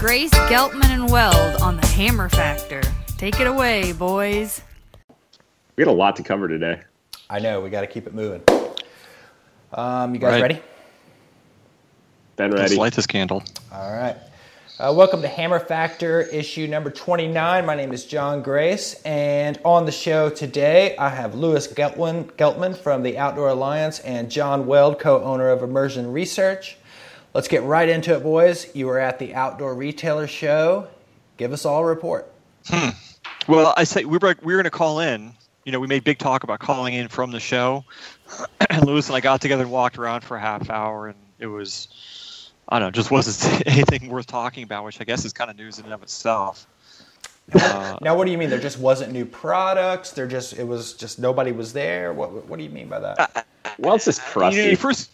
Grace, Geltman, and Weld on the Hammer Factor. Take it away, boys. We got a lot to cover today. I know. We got to keep it moving. Um, you guys Right. ready? Ben Let's light this candle. All right. Uh, welcome to Hammer Factor, issue number 29. My name is John Grace, and on the show today, I have Louis Geltman, Geltman from the Outdoor Alliance and John Weld, co owner of Immersion Research. Let's get right into it, boys. You were at the Outdoor Retailer Show. Give us all a report. Well, I say we were we were going to call in. You know, we made big talk about calling in from the show. and Lewis and I got together and walked around for a half hour, and it was, I don't know, just wasn't anything worth talking about, which I guess is kind of news in and of itself. Uh, Now, what do you mean? There just wasn't new products? There just, it was just nobody was there? What, what do you mean by that? Well, it's just you know, crusty. first,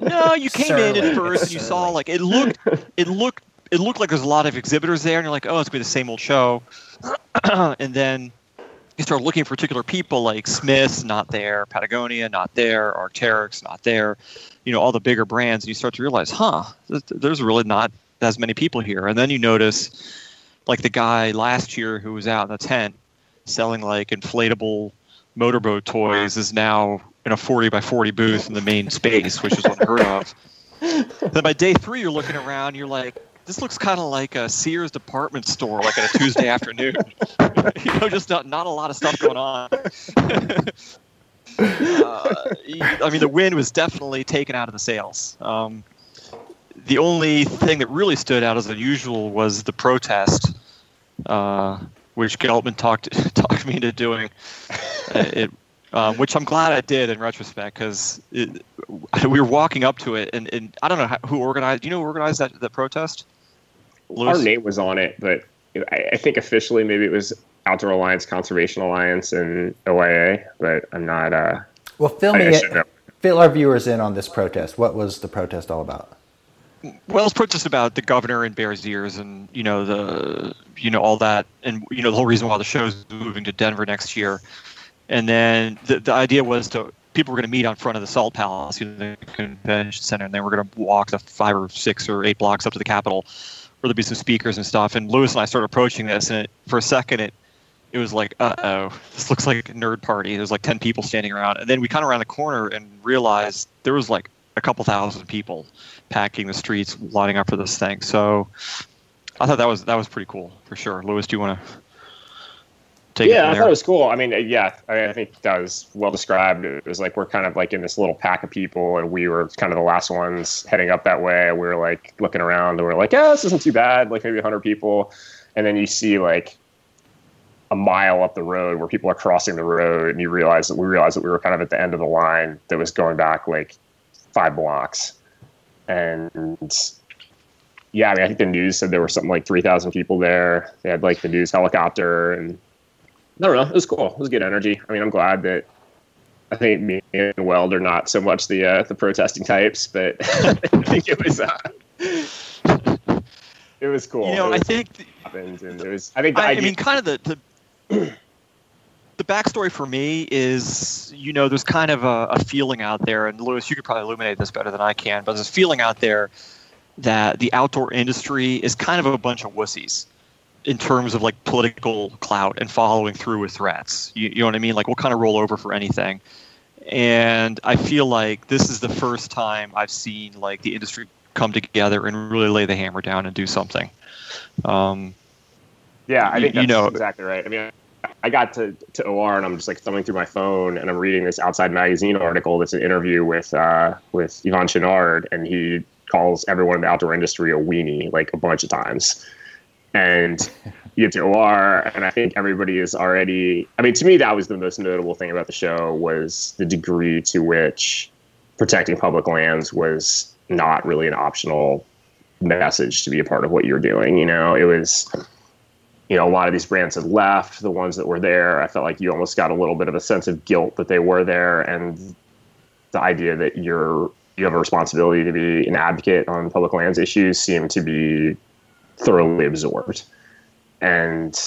no, you came in at first and you saw like it looked, it looked, it looked like there's a lot of exhibitors there, and you're like, oh, it's gonna be the same old show. and then you start looking for particular people like Smith's not there, Patagonia not there, Arc'teryx not there, you know, all the bigger brands, and you start to realize, huh, there's really not as many people here. And then you notice, like the guy last year who was out in the tent selling like inflatable motorboat toys is now in a 40 by 40 booth in the main space, which is unheard of. then by day three, you're looking around, you're like, this looks kind of like a Sears department store, like on a Tuesday afternoon. you know, just not, not a lot of stuff going on. uh, I mean, the wind was definitely taken out of the sails. Um, the only thing that really stood out as unusual was the protest, uh, which Geltman talked talked me into doing. Uh, it, um, which I'm glad I did in retrospect because we were walking up to it, and, and I don't know how, who organized. Do you know who organized that, that protest? Our name was on it, but I, I think officially maybe it was Outdoor Alliance, Conservation Alliance, and OIA. But I'm not. Uh, Well, fill me I in, should know. fill our viewers in on this protest. What was the protest all about? Well, it's protest about the governor and Bears Ears, and you know the you know all that, and you know the whole reason why the show's moving to Denver next year. And then the the idea was to people were going to meet on front of the Salt Palace, you know, the convention center, and then we're going to walk the five or six or eight blocks up to the Capitol, where there'd be some speakers and stuff. And Lewis and I started approaching this, and it, for a second it it was like, uh oh, this looks like a nerd party. There's like 10 people standing around. And then we kind of around the corner and realized there was like a couple thousand people packing the streets, lining up for this thing. So I thought that was that was pretty cool for sure. Lewis, do you want to take yeah, I thought it was cool. I mean, uh, yeah, I, I think that was well described. It was like we're kind of like in this little pack of people, and we were kind of the last ones heading up that way. We were like looking around, and we are like, yeah, this isn't too bad. Like maybe 100 people, and then you see like a mile up the road where people are crossing the road, and you realize that we realized that we were kind of at the end of the line that was going back like five blocks, and yeah, I mean, I think the news said there were something like 3,000 people there. They had like the news helicopter and I don't know. It was cool. It was good energy. I mean, I'm glad that I think me and Weld are not so much the uh, the protesting types, but I think it was uh, it was cool. You know, It I think th- happened, and it was. I think the I, I mean, kind of the, the the backstory for me is, you know, there's kind of a, a feeling out there, and Lewis, you could probably illuminate this better than I can, but there's a feeling out there that the outdoor industry is kind of a bunch of wussies in terms of like political clout and following through with threats. You, you know what I mean? Like we'll kind of roll over for anything. And I feel like this is the first time I've seen like the industry come together and really lay the hammer down and do something. Um, Yeah, I You- think you that's know- exactly right. I mean, I got to, to OR and I'm just like thumbing through my phone and I'm reading this Outside Magazine article that's an interview with uh, with Yvon Chouinard and he calls everyone in the outdoor industry a weenie like a bunch of times. And you get to OR and I think everybody is already. I mean, to me, that was the most notable thing about the show was the degree to which protecting public lands was not really an optional message to be a part of what you're doing. You know, it was you know, a lot of these brands had left. The ones that were there, I felt like you almost got a little bit of a sense of guilt that they were there, and the idea that you're you have a responsibility to be an advocate on public lands issues seemed to be thoroughly absorbed. And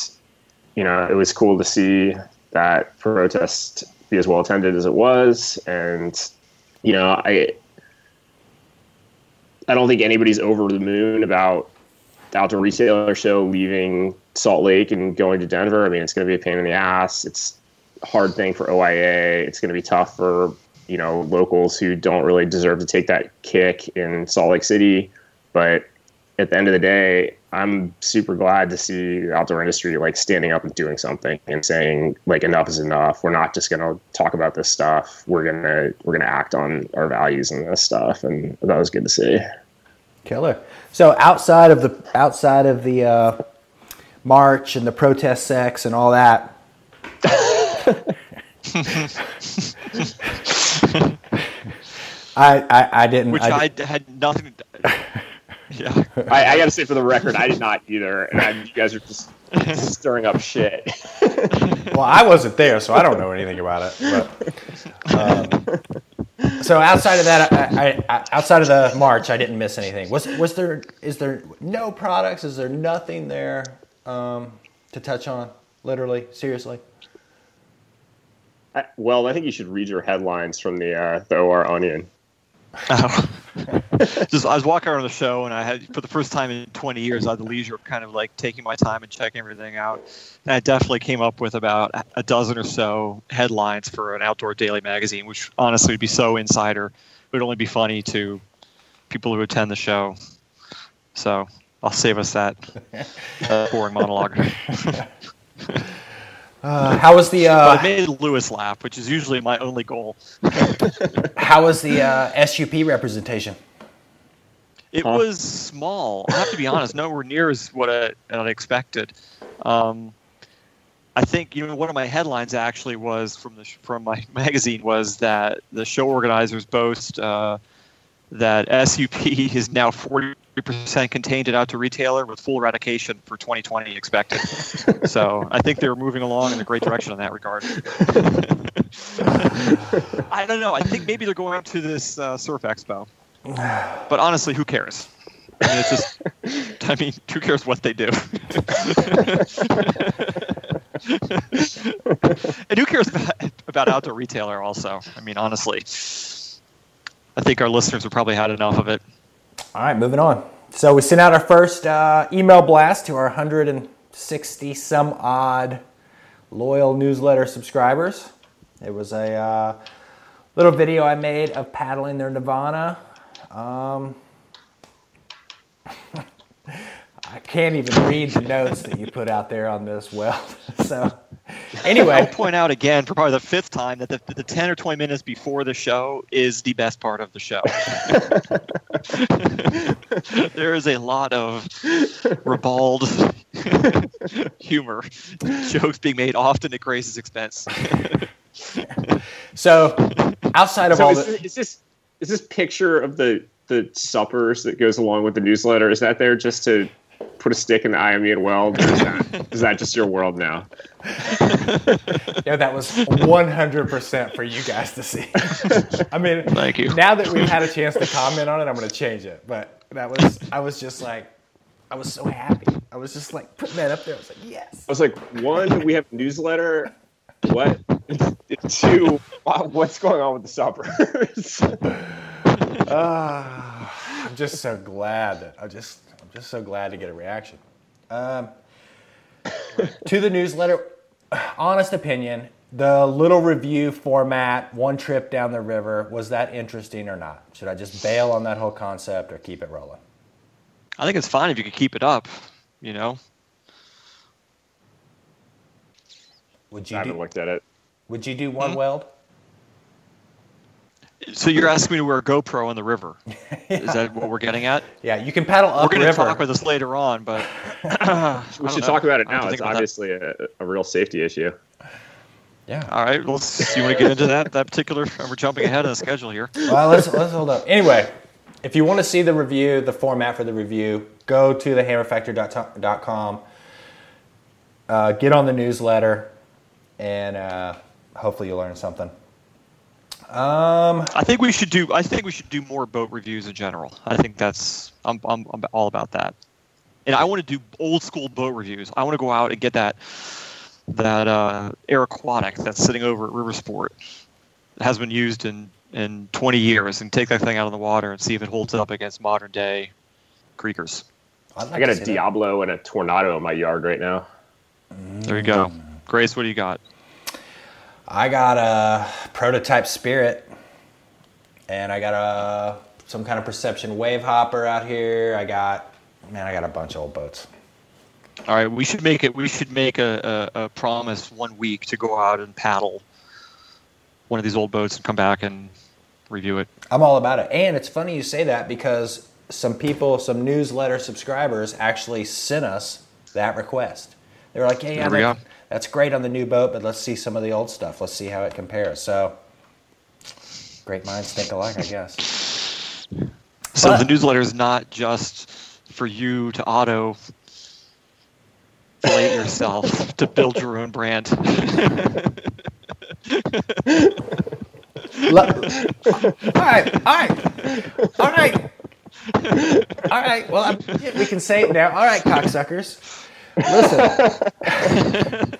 you know, it was cool to see that protest be as well attended as it was, and you know, I I don't think anybody's over the moon about the outdoor retailer show leaving Salt Lake and going to Denver. I mean, it's going to be a pain in the ass. It's a hard thing for OIA. It's going to be tough for you know locals who don't really deserve to take that kick in Salt Lake City. But at the end of the day, I'm super glad to see the outdoor industry like standing up and doing something and saying like enough is enough. We're not just gonna talk about this stuff. We're gonna we're gonna act on our values and this stuff, and that was good to see. Killer. So outside of the outside of the uh, march and the protest sex and all that. I, I, I didn't. Which I, I, had nothing. To, yeah. I, I got to say for the record, I did not either, and I, you guys are just stirring up shit. well, I wasn't there, so I don't know anything about it. But, um, so outside of that, I, I, outside of the march, I didn't miss anything. Was was there? Is there no products? Is there nothing there um, to touch on? Literally, seriously. I, well, I think you should read your headlines from the uh, the OR Onion. Oh. just I was walking around the show and I had for the first time in 20 years I had the leisure of kind of like taking my time and checking everything out. And I definitely came up with about a dozen or so headlines for an outdoor daily magazine, which honestly would be so insider. It would only be funny to people who attend the show. So I'll save us that uh, boring monologue. Uh, how was the? Uh, I made Lewis laugh, which is usually my only goal. how was the uh, SUP representation? It huh? was small. I have to be honest, nowhere near as what I, I expected. Um, I think you know one of my headlines actually was from the from my magazine was that the show organizers boast uh, that SUP is now 40% contained it out to retailer with full eradication for 2020 expected. so I think they're moving along in a great direction in that regard. I don't know. I think maybe they're going to this uh, Surf Expo. But honestly, who cares? I mean, it's just, I mean, who cares what they do? and who cares about, about outdoor retailer also? I mean, honestly. I think our listeners have probably had enough of it. All right, moving on. So we sent out our first uh, email blast to our 160 some odd loyal newsletter subscribers. It was a uh, little video I made of paddling their Nirvana. Um, I can't even read the notes that you put out there on this well. so anyway, I'll point out again for probably the fifth time that the, the 10 or 20 minutes before the show is the best part of the show. there is a lot of ribald humor, jokes being made often at Grace's expense. so, outside of so all is, the, is this is this picture of the the SUPers that goes along with the newsletter is that there just to put a stick in the eye of me and weld? Is that, is that just your world now? yeah, that was 100% for you guys to see. I mean, thank you. Now that we've had a chance to comment on it, I'm going to change it. But that was, I was just like, I was so happy. I was just like putting that up there. I was like, yes. I was like, one, we have a newsletter. What? Two, what's going on with the SUPers? uh, I'm just so glad that I just just so glad to get a reaction. Um, to the newsletter, honest opinion, the little review format, one trip down the river, was that interesting or not? Should I just bail on that whole concept or keep it rolling? I think it's fine if you could keep it up, you know. Would you I haven't do, looked at it. Would you do one mm-hmm. weld? So you're asking me to wear a GoPro in the river? yeah. Is that what we're getting at? Yeah, you can paddle up. We're going to talk about this later on, but we should know. talk about it now. It's obviously a, a, real safety issue. Yeah. All right. Well, you want to get into that that particular? We're jumping ahead of the schedule here. Well, let's let's hold up. Anyway, if you want to see the review, the format for the review, go to thehammerfactor.com. Uh, get on the newsletter, and uh, hopefully you'll learn something. Um, I think we should do. I think we should do more boat reviews in general. I think that's. I'm. I'm, I'm all about that. And I want to do old school boat reviews. I want to go out and get that that uh, Air Aquatic that's sitting over at Riversport. It has been used in in 20 years, and take that thing out of the water and see if it holds up against modern day creekers. I'd like I got a see that. Diablo and a Tornado in my yard right now. There you go. Grace, what do you got? I got a prototype Spirit, and I got a some kind of Perception Wave Hopper out here. I got man, I got a bunch of old boats. All right, we should make it. We should make a, a, a promise one week to go out and paddle one of these old boats and come back and review it. I'm all about it. And it's funny you say that because some people, some newsletter subscribers actually sent us that request. They were like, "Yeah, yeah, There we that- go. That's great on the new boat, but let's see some of the old stuff. Let's see how it compares." So, great minds think alike, I guess. So But- the newsletter is not just for you to auto flate yourself to build your own brand. All right, all right, all right, all right. Well, I'm, we can say it now. All right, cocksuckers. Listen,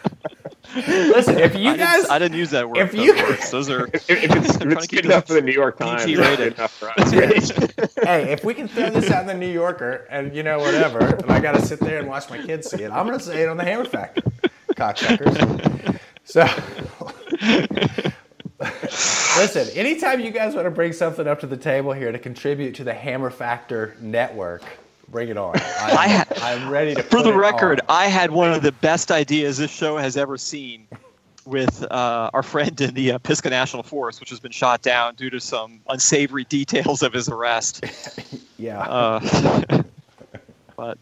listen. If you I, guys, didn't, I didn't use that word. if you- words. Those are. If, if it's, if trying it's to keep good this enough for the New York Times, PG rated. good enough for us. Right? hey, if we can throw this out in the New Yorker and you know whatever, and I got to sit there and watch my kids see it, I'm gonna say it on the Hammer Factor, cocksuckers. So, listen. Anytime you guys want to bring something up to the table here to contribute to the Hammer Factor network, bring it on. I'm, I ha- I'm ready to. For put the it record, on. I had one of the best ideas this show has ever seen with uh, our friend in the uh, Pisgah National Forest, which has been shot down due to some unsavory details of his arrest. yeah. Uh, but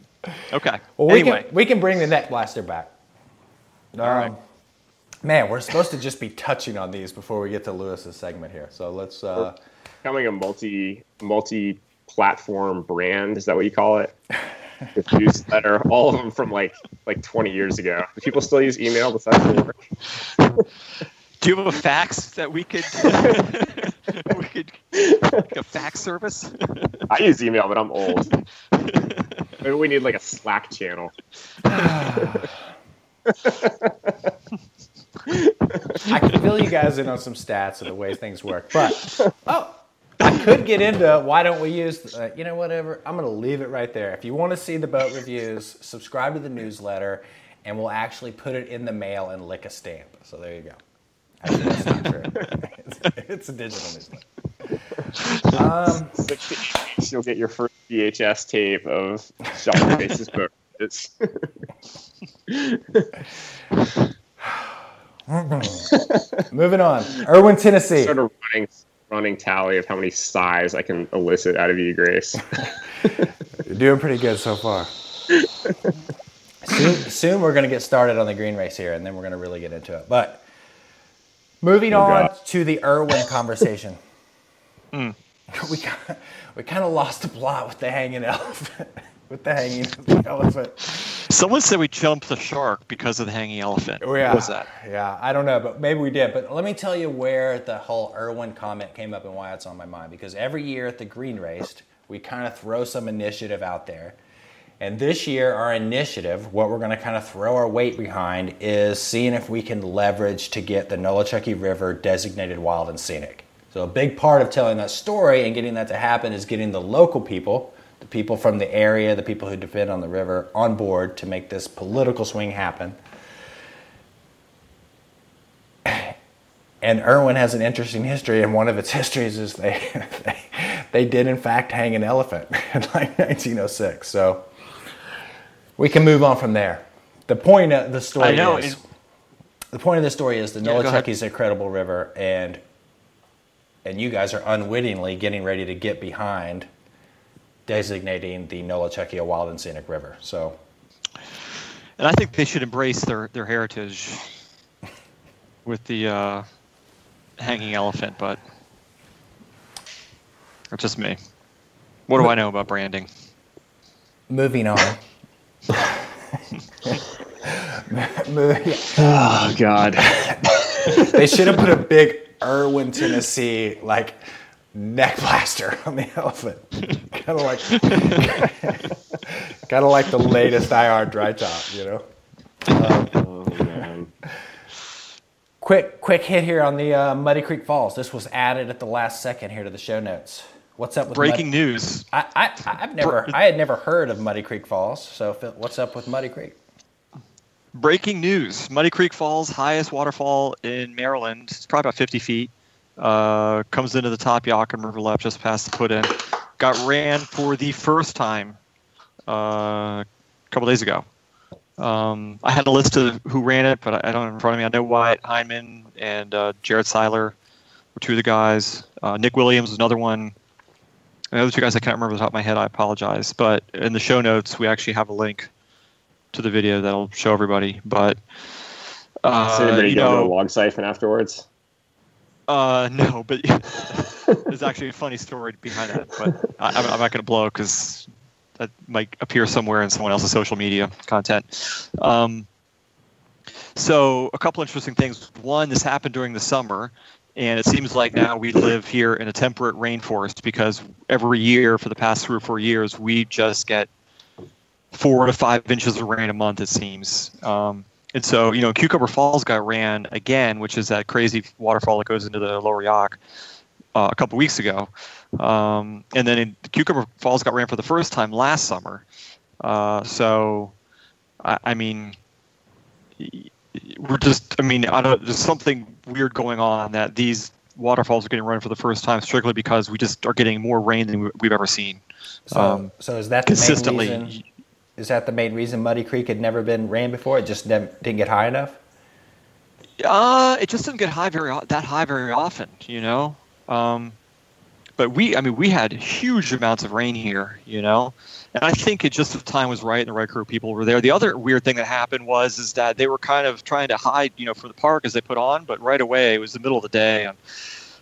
okay. well, we anyway, can we can bring the net blaster back. Um, right. Man, we're supposed to just be touching on these before we get to Lewis's segment here. So let's. Uh, Becoming a multi multi platform brand is that what you call it? With newsletter, all of them from like like 20 years ago. Do people still use email besides work? do you have a fax that we could we could like a fax service? I use email, but I'm old. Maybe we need like a Slack channel. I can fill you guys in on some stats of the way things work. But oh, I could get into why don't we use uh, you know whatever. I'm gonna leave it right there. If you want to see the boat reviews, subscribe to the newsletter, and we'll actually put it in the mail and lick a stamp. So there you go. Actually, that's not true. It's, it's a digital newsletter. Um, Six to eight weeks, you'll get your first VHS tape of Sean Face's book. Moving on. Erwin, Tennessee. sort of running running tally of how many sighs I can elicit out of you, Grace. You're doing pretty good so far. soon, soon we're going to get started on the green race here, and then we're going to really get into it. But moving Oh, on God. to the Erwin conversation. Hmm. We kind we kind of lost the plot with the hanging elephant. With the hanging elephant. Someone said we jumped the shark because of the hanging elephant. Oh, yeah. What was that? Yeah, I don't know, but maybe we did. But let me tell you where the whole Erwin comment came up and why it's on my mind. Because every year at the Green Race, we kind of throw some initiative out there. And this year, our initiative, what we're going to kind of throw our weight behind, is seeing if we can leverage to get the Nolichucky River designated wild and scenic. So, a big part of telling that story and getting that to happen is getting the local people, the people from the area, the people who depend on the river, on board to make this political swing happen. And Erwin has an interesting history, and one of its histories is they, they, they did in fact hang an elephant in like 1906. So we can move on from there. The point of the story I know, is it- the point of the story is the Yeah. Nolichucky is a credible river, and and you guys are unwittingly getting ready to get behind designating the Nolichucky wild and scenic river. So And I think they should embrace their, their heritage with the uh, hanging elephant, but that's just me. What do I know about branding? moving on. Oh God. They should have put a big Erwin, Tennessee, like neck blaster on the elephant. kind of like, kind of like the latest IR dry top, you know. Oh man. Quick, quick hit here on the uh, Muddy Creek Falls. This was added at the last second here to the show notes. What's up with Breaking Muddy? news. I, I I've never I had never heard of Muddy Creek Falls. So what's up with Muddy Creek? Breaking news. Muddy Creek Falls, highest waterfall in Maryland. It's probably about 50 feet. Uh, comes into the top Yakima River left just past the put in. Got ran for the first time uh, a couple days ago. Um, I had a list of who ran it, but I, I don't have it in front of me. I know Wyatt Heineman and uh, Jared Seiler were two of the guys. Uh, Nick Williams was another one. And the other two guys I can't remember off the top of my head. I apologize. But in the show notes, we actually have a link to the video that'll show everybody. But uh, Does anybody you go to know, a log siphon afterwards? Uh, no, but there's actually a funny story behind that. But I, I'm, I'm not going to blow because that might appear somewhere in someone else's social media content. Um, so a couple interesting things. One, this happened during the summer, and it seems like now we live here in a temperate rainforest because every year for the past three or four years we just get four to five inches of rain a month. It seems. Um, and so, you know, Cucumber Falls got ran again, which is that crazy waterfall that goes into the lower Yough uh, a couple weeks ago. Um, and then in, Cucumber Falls got ran for the first time last summer. Uh, so, I, I mean, we're just, I mean, I don't, there's something weird going on that these waterfalls are getting run for the first time strictly because we just are getting more rain than we- we've ever seen. So, Um, so is that the main Consistently. Is that the main reason Muddy Creek had never been ran before? It just nev- didn't get high enough. Uh, it just didn't get high very that high very often, you know. Um, but we, I mean, we had huge amounts of rain here, you know, and I think it just the time was right and the right crew of people were there. The other weird thing that happened was is that they were kind of trying to hide, you know, for the park as they put on, but right away it was the middle of the day on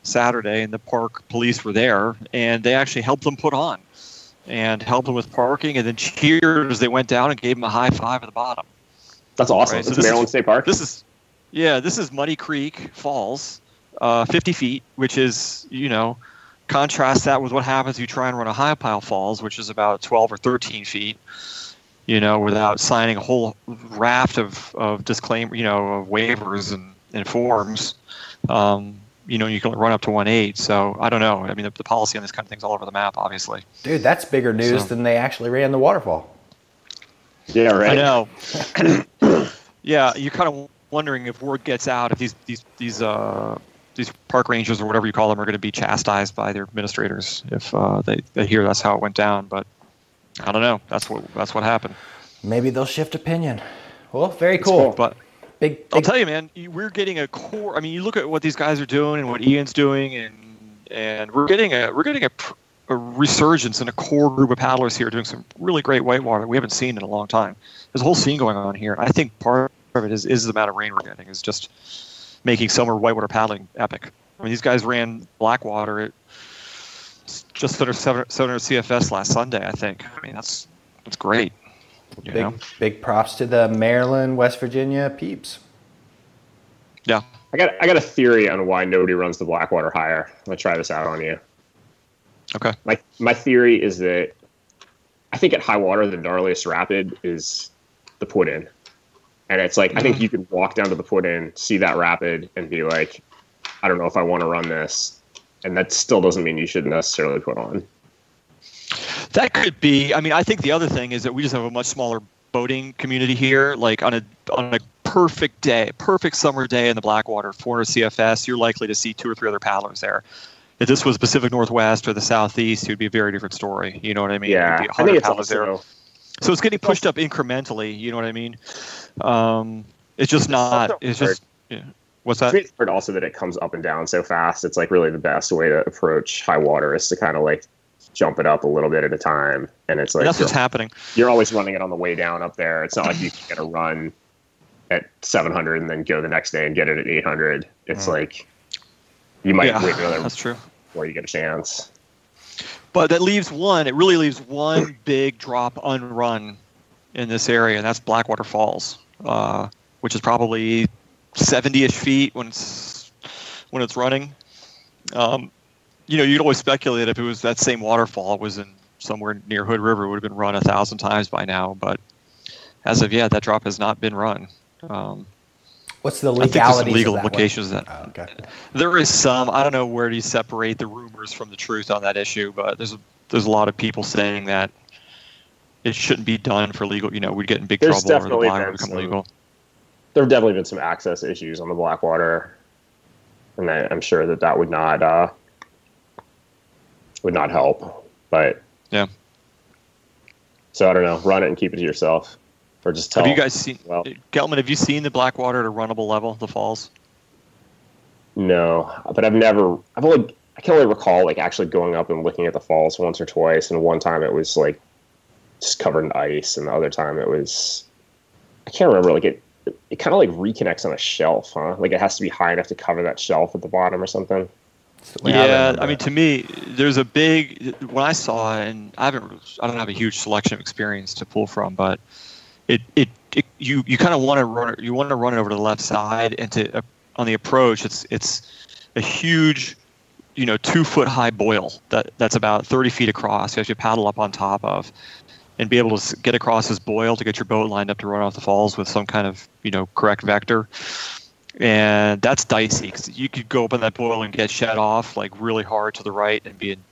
Saturday, and the park police were there, and they actually helped them put on and helped them with parking, and then cheered as they went down and gave them a high five at the bottom. That's awesome. Right, so this is- Maryland State Park. This is, yeah, this is Muddy Creek Falls, uh, 50 feet, which is, you know, contrast that with what happens if you try and run Ohiopyle falls, which is about 12 or 13 feet, you know, without signing a whole raft of, of disclaimer, you know, of waivers and, and forms. Um, you know, you can run up to 1.8. So I don't know. I mean, the, the policy on this kind of thing's all over the map, obviously. Dude, that's bigger news So- than they actually ran the waterfall. yeah, right. I know. yeah, you're kind of wondering if word gets out if these these these uh these park rangers or whatever you call them are going to be chastised by their administrators if uh, they they hear that's how it went down. But I don't know. That's what that's what happened. Maybe they'll shift opinion. Well, very cool. cool. But Big, I'll tell you, man, we're getting a core. I mean, you look at what these guys are doing and what Ian's doing, and and we're getting a we're getting a, a resurgence in a core group of paddlers here doing some really great whitewater we haven't seen in a long time. There's a whole scene going on here. and I think part of it is is the amount of rain we're getting is just making summer whitewater paddling epic. I mean, these guys ran Blackwater at just under 700 700 CFS last Sunday. I think. I mean, that's that's great. You big, know? big props to the Maryland, West Virginia peeps. Yeah. I got I got a theory on why nobody runs the Blackwater higher. I'm gonna try this out on you. Okay. My my theory is that I think at high water the gnarliest rapid is the put in. And it's like I think mm-hmm. you can walk down to the put in, see that rapid, and be like, I don't know if I want to run this. And that still doesn't mean you should necessarily put on. That could be. I mean, I think the other thing is that we just have a much smaller boating community here. Like on a on a perfect day, perfect summer day in the Blackwater, 400 CFS, you're likely to see two or three other paddlers there. If this was Pacific Northwest or the Southeast, it would be a very different story. You know what I mean? Yeah, I think it's paddlers there. So it's getting pushed up incrementally. You know what I mean? Um, it's just not. It's just. Yeah. What's that? it's also that it comes up and down so fast. It's like really the best way to approach high water is to kind of like jump it up a little bit at a time. And it's like And that's what's happening. you're always running it on the way down up there. It's not like you can get a run at 700 and then go the next day and get it at 800. It's like you might yeah, wait another that's true. before you get a chance. But that leaves one. It really leaves one big drop unrun in this area, and that's Blackwater Falls, uh, which is probably 70-ish feet when it's when it's running. Um, you know, you'd always speculate if it was that same waterfall was in somewhere near Hood River, it would have been run a thousand times by now. But as of yet, that drop has not been run. Um, What's the I think there's some legal of that implications of that. Oh, okay. There is some. I don't know where do you separate the rumors from the truth on that issue, but there's a, there's a lot of people saying that it shouldn't be done for legal. You know, we'd get in big There's trouble or the definitely Blackwater been become some- legal. there have definitely been some access issues on the Blackwater, and I, I'm sure that that would not uh, would not help. But Yeah. So I don't know. Run it and keep it to yourself, or just tell. Have you guys seen well- Geltman? Have you seen the Blackwater at a runnable level, the falls? No, but I've never. I've only. I can only recall like actually going up and looking at the falls once or twice, and one time it was like just covered in ice, and the other time it was. I can't remember. Like it. It kind of like reconnects on a shelf, huh? Like it has to be high enough to cover that shelf at the bottom or something. Way I yeah, I mean, to me, there's a big. When I saw it, and I haven't, I don't have a huge selection of experience to pull from, but it, it, it you, you kind of want to run, it- you want to run it over to the left side, and to uh, on the approach, it's, it's a huge, you know, two foot high boil that that's about 30 feet across. You have to paddle up on top of, and be able to get across this boil to get your boat lined up to run off the falls with some kind of, you know, correct vector and that's dicey because you could go up on that boil and get shed off like really hard to the right and be in,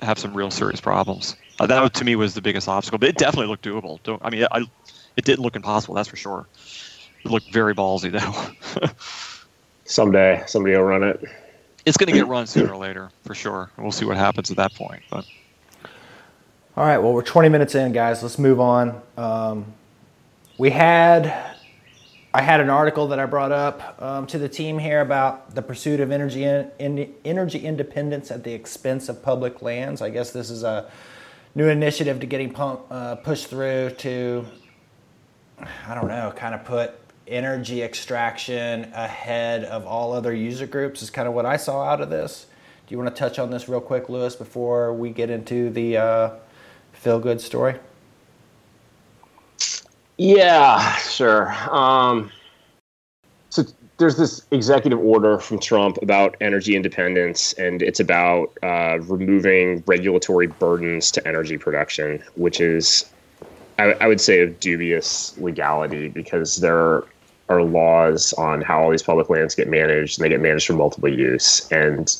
have some real serious problems. Uh, that to me was the biggest obstacle, but it definitely looked doable. Don't, I mean, I, it didn't look impossible, that's for sure. It looked very ballsy though. Someday, somebody will run it. it's going to get run sooner or later for sure. We'll see what happens at that point. But All right, well, we're 20 minutes in, guys. Let's move on. Um, we had, I had an article that I brought up um, to the team here about the pursuit of energy in, in, energy independence at the expense of public lands. I guess this is a new initiative to getting pump, uh, pushed through to, I don't know, kind of put energy extraction ahead of all other user groups. Is kind of what I saw out of this. Do you want to touch on this real quick, Lewis, before we get into the uh, feel good story? Yeah, sure. Um, so there's this executive order from Trump about energy independence, and it's about uh, removing regulatory burdens to energy production, which is, I, I would say, of dubious legality because there are laws on how all these public lands get managed, and they get managed for multiple use. And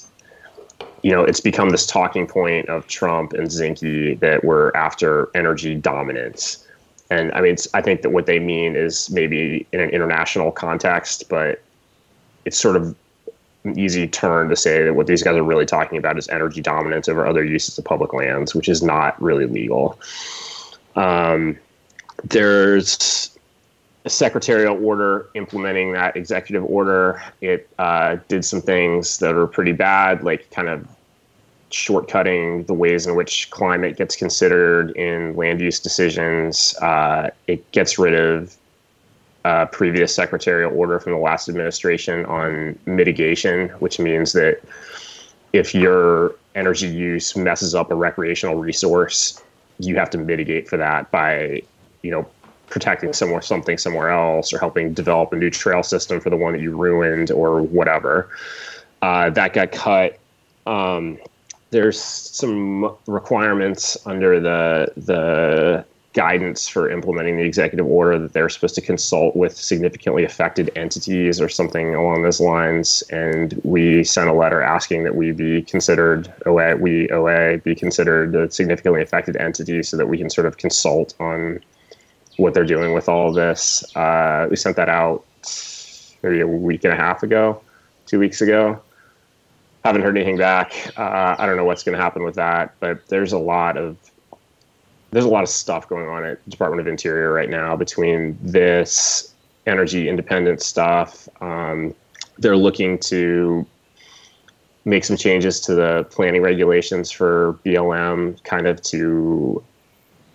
you know, it's become this talking point of Trump and Zinke that we're after energy dominance. And I mean, I think that what they mean is maybe in an international context, but it's sort of an easy turn to say that what these guys are really talking about is energy dominance over other uses of public lands, which is not really legal. Um, there's a secretarial order implementing that executive order. It uh, did some things that are pretty bad, like kind of shortcutting the ways in which climate gets considered in land use decisions. Uh, it gets rid of uh, previous secretarial order from the last administration on mitigation, which means that if your energy use messes up a recreational resource, you have to mitigate for that by, you know, protecting somewhere something somewhere else or helping develop a new trail system for the one that you ruined or whatever. Uh, that got cut. Um, there's some requirements under the the guidance for implementing the executive order that they're supposed to consult with significantly affected entities or something along those lines. And we sent a letter asking that we be considered OA, we OA be considered a significantly affected entity so that we can sort of consult on what they're doing with all of this. Uh, we sent that out maybe a week and a half ago, two weeks ago haven't heard anything back. Uh, I don't know what's going to happen with that, but there's a lot of there's a lot of stuff going on at Department of Interior right now between this energy independence stuff. Um, they're looking to make some changes to the planning regulations for BLM, kind of to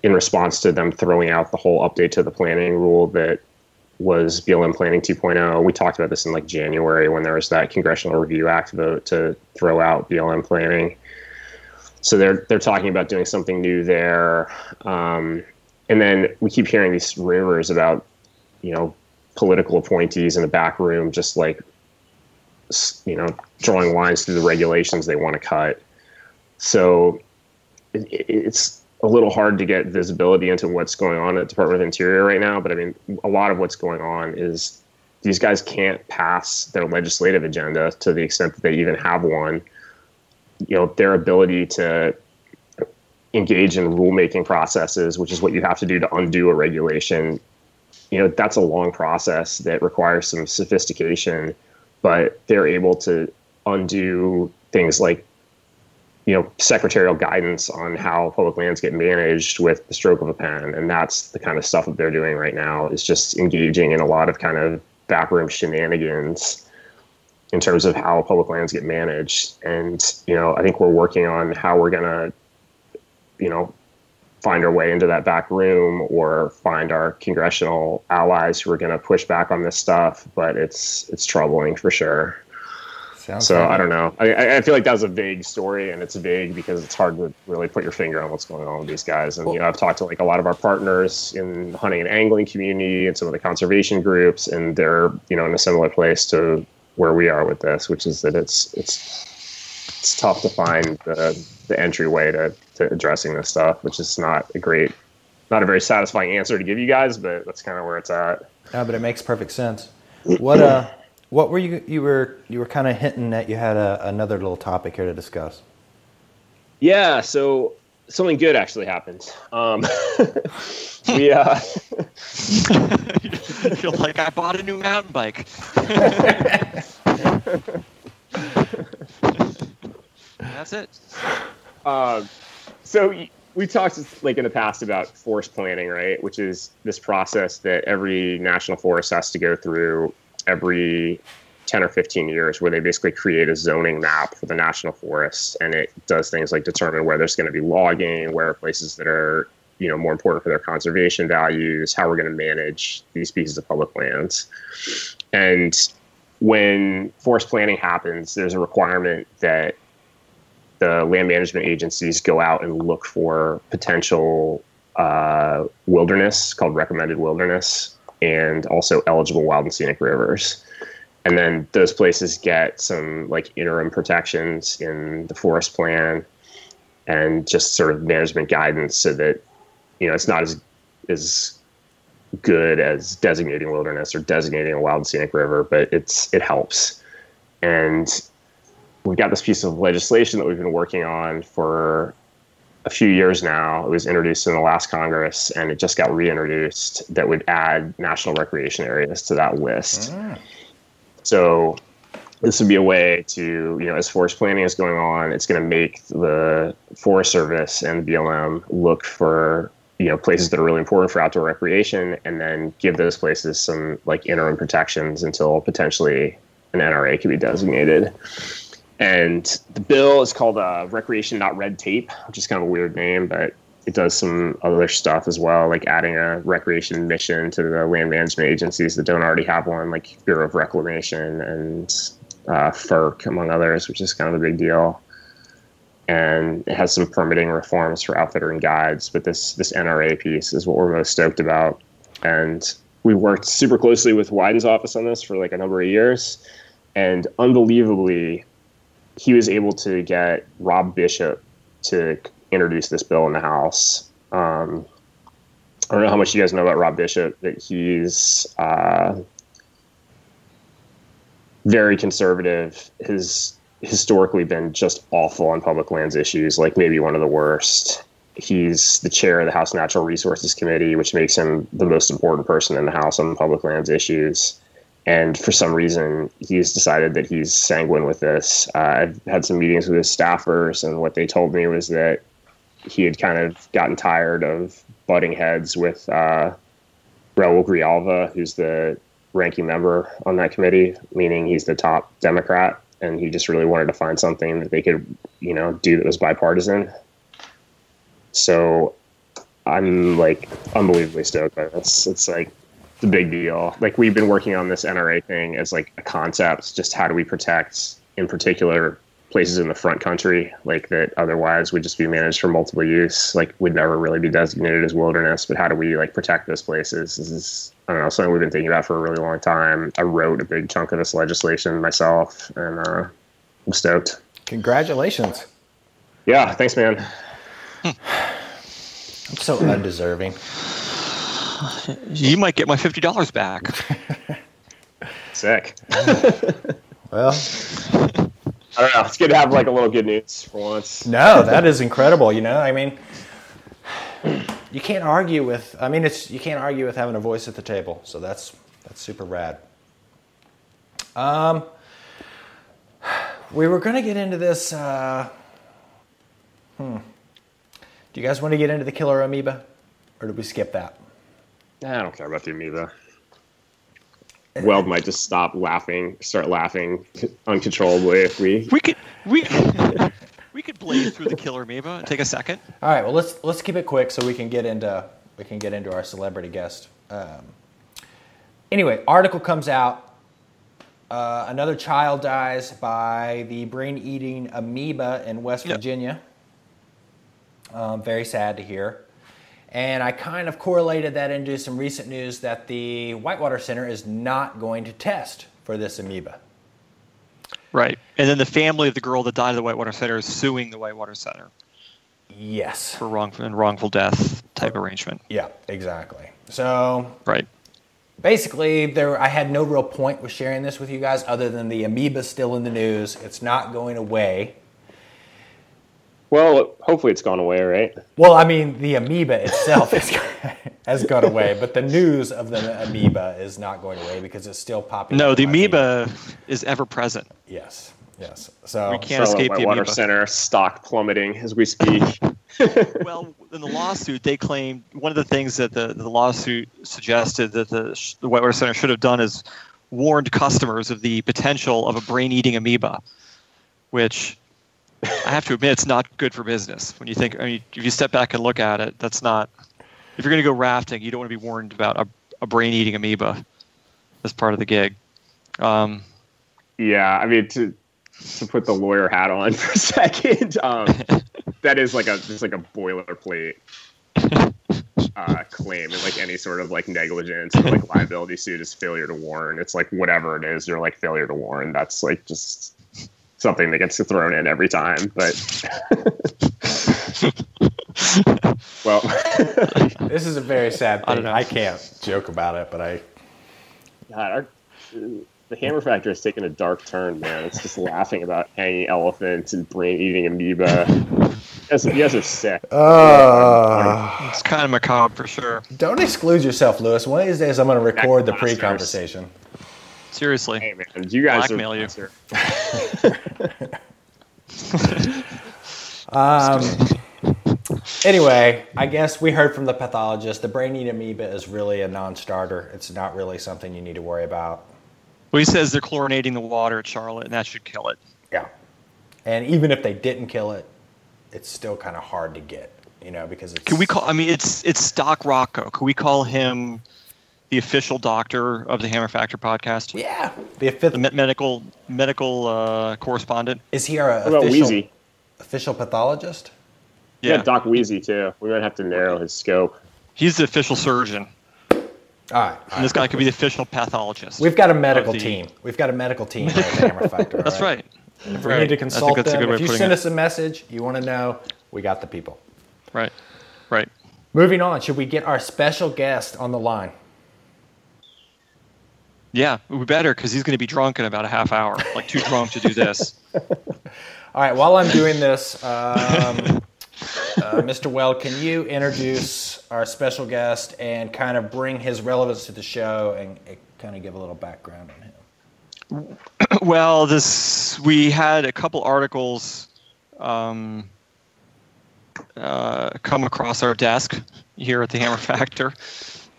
in response to them throwing out the whole update to the planning rule that was BLM Planning 2.0. We talked about this in like January when there was that Congressional Review Act vote to throw out BLM planning. So they're they're talking about doing something new there, um, and then we keep hearing these rumors about, you know, political appointees in the back room just like, you know, drawing lines through the regulations they want to cut. So it, it- it's a little hard to get visibility into what's going on at the Department of Interior right now. But I mean, a lot of what's going on is these guys can't pass their legislative agenda to the extent that they even have one. You know, their ability to engage in rulemaking processes, which is what you have to do to undo a regulation, you know, that's a long process that requires some sophistication, but they're able to undo things like you know secretarial guidance on how public lands get managed with the stroke of a pen. And that's the kind of stuff that they're doing right now is just engaging in a lot of kind of backroom shenanigans in terms of how public lands get managed. And you know i think we're working on how we're going to you know find our way into that back room or find our congressional allies who are going to push back on this stuff. But it's it's troubling for sure Sounds so I don't know. I, I feel like that was a vague story, and it's vague because it's hard to really put your finger on what's going on with these guys. And you know, I've talked to like a lot of our partners in the hunting and angling community and some of the conservation groups, and they're you know in a similar place to where we are with this, which is that it's it's it's tough to find the the entryway to, to addressing this stuff, which is not a great, not a very satisfying answer to give you guys, but that's kind of where it's at. Yeah, but it makes perfect sense. What uh what were you you were you were kind of hinting that you had a, another little topic here to discuss? Yeah, so something good actually happened. Um, we uh, you're like I bought a new mountain bike. That's it. Um, so we talked like in the past about forest planning, right? Which is this process that every national forest has to go through every 10 or 15 years where they basically create a zoning map for the national forests and it does things like determine where there's going to be logging where are places that are you know more important for their conservation values how we're going to manage these pieces of public lands. And when forest planning happens there's a requirement that the land management agencies go out and look for potential uh, wilderness called recommended wilderness and also eligible wild and scenic rivers. And then those places get some like interim protections in the forest plan and just sort of management guidance so that you know it's not as as good as designating wilderness or designating a wild and scenic river, but it's it helps. And we've got this piece of legislation that we've been working on for a few years now. It was introduced in the last Congress, and it just got reintroduced that would add national recreation areas to that list. Mm. So this would be a way to, you know, as forest planning is going on, it's going to make the Forest Service and the BLM look for, you know, places that are really important for outdoor recreation, and then give those places some like interim protections until potentially an NRA could be designated. And the bill is called uh, Recreation Not Red Tape, which is kind of a weird name, but it does some other stuff as well, like adding a recreation mission to the land management agencies that don't already have one, like Bureau of Reclamation and uh, FERC, among others, which is kind of a big deal. And it has some permitting reforms for outfitter and guides, but this this NRA piece is what we're most stoked about. And we worked super closely with Wyden's office on this for like a number of years, and unbelievably, he was able to get Rob Bishop to introduce this bill in the House. Um, I don't know how much you guys know about Rob Bishop, but he's uh, very conservative. Has historically been just awful on public lands issues, like maybe one of the worst. He's the chair of the House Natural Resources Committee, which makes him the most important person in the House on public lands issues and for some reason he's decided that he's sanguine with this. Uh, I've had some meetings with his staffers, and what they told me was that he had kind of gotten tired of butting heads with uh, Raul Grijalva, who's the ranking member on that committee, meaning he's the top Democrat, and he just really wanted to find something that they could, you know, do that was bipartisan. So I'm like unbelievably stoked by this. It's like big deal. Like we've been working on this NRA thing as like a concept. Just how do we protect, in particular, places in the front country, like that otherwise would just be managed for multiple use, like would never really be designated as wilderness. But how do we like protect those places? This is I don't know something we've been thinking about for a really long time. I wrote a big chunk of this legislation myself, and uh, I'm stoked. Congratulations! Yeah, thanks, man. I'm so undeserving you might get my fifty dollars back. Sick. Well, I don't know. It's good to have like a little good news for once. no, that is incredible. You know, I mean, you can't argue with. I mean, it's you can't argue with having a voice at the table. So that's that's super rad. Um, we were gonna get into this. Uh, hmm. Do you guys want to get into the killer amoeba, or did we skip that? I don't care about the amoeba. Weld might just stop laughing, start laughing uncontrollably if we. We could we we could blaze through the killer amoeba and take a second. All right. Well, let's let's keep it quick so we can get into we can get into our celebrity guest. Um, anyway, article comes out. Uh, another child dies by the brain-eating amoeba in West Yep. Virginia. Um, very sad to hear. And I kind of correlated that into some recent news that the Whitewater Center is not going to test for this amoeba. Right. And then the family of the girl that died at the Whitewater Center is suing the Whitewater Center Yes. for wrongful and wrongful death type arrangement. Yeah, exactly. So Right. basically there i had no real point with sharing this with you guys other than the amoeba still in the news it's not going away Well, hopefully it's gone away, right? well i mean the amoeba itself is, has gone away but the news of the amoeba is not going away because it's still popping No, the on my amoeba is ever present. yes yes so We can't Charlotte escape the Whitewater amoeba. Center stock plummeting as we speak. well, in the lawsuit, they claimed one of the things that the, the lawsuit suggested that the, the Whitewater Center should have done is warned customers of the potential of a brain-eating amoeba, which I have to admit, it's not good for business. When you think, I mean, if you step back and look at it, that's not. If you're going to go rafting, you don't want to be warned about a, a brain-eating amoeba as part of the gig. Um, yeah, I mean to to put the lawyer hat on for a second, um, that is like a just like a boilerplate uh, claim in like any sort of like negligence or like liability suit is failure to warn. It's like whatever it is, you're like failure to warn. That's like just something that gets thrown in every time. But well, this is a very sad I thing don't I, can't joke about it but i God, our, the Hammer Factor has taken a dark turn, man. It's just laughing about hanging elephants and brain eating amoeba. You guys, you guys are sick. uh, it's kind of macabre for sure. don't exclude yourself lewis one of these days i'm going to record the pre-conversation Seriously. Hey man, you guys Blackmail are, you. Um, anyway, I guess we heard from the pathologist the brain eating amoeba is really a non starter. It's not really something you need to worry about. Well, he says they're chlorinating the water at Charlotte, and that should kill it. Yeah. And even if they didn't kill it, it's still kind of hard to get, you know, because it's. Can we call? I mean, it's it's Doc Rocco. Can we call him the official doctor of the Hammer Factor podcast? Yeah. The fifth, The medical medical uh, correspondent. is he our What about official, Wheezy? official pathologist? Yeah, Doc Wheezy too. We might have to narrow his scope. he's the official surgeon, All right. all and this right. guy could be the official pathologist. We've got a medical the- team. We've got a medical team at Hammer Factor. That's right. If we need to consult that's a them, if you send it. us a message, you want to know, we got the people. Right. Right. Moving on, should we get our special guest on the line? Yeah, we better because he's going to be drunk in about a half hour, like too drunk to do this. All right, while I'm doing this, um, uh, Mr. Well, can you introduce our special guest and kind of bring his relevance to the show and uh, kind of give a little background on him? well, this we had a couple articles um, uh, come across our desk here at the Hammer Factor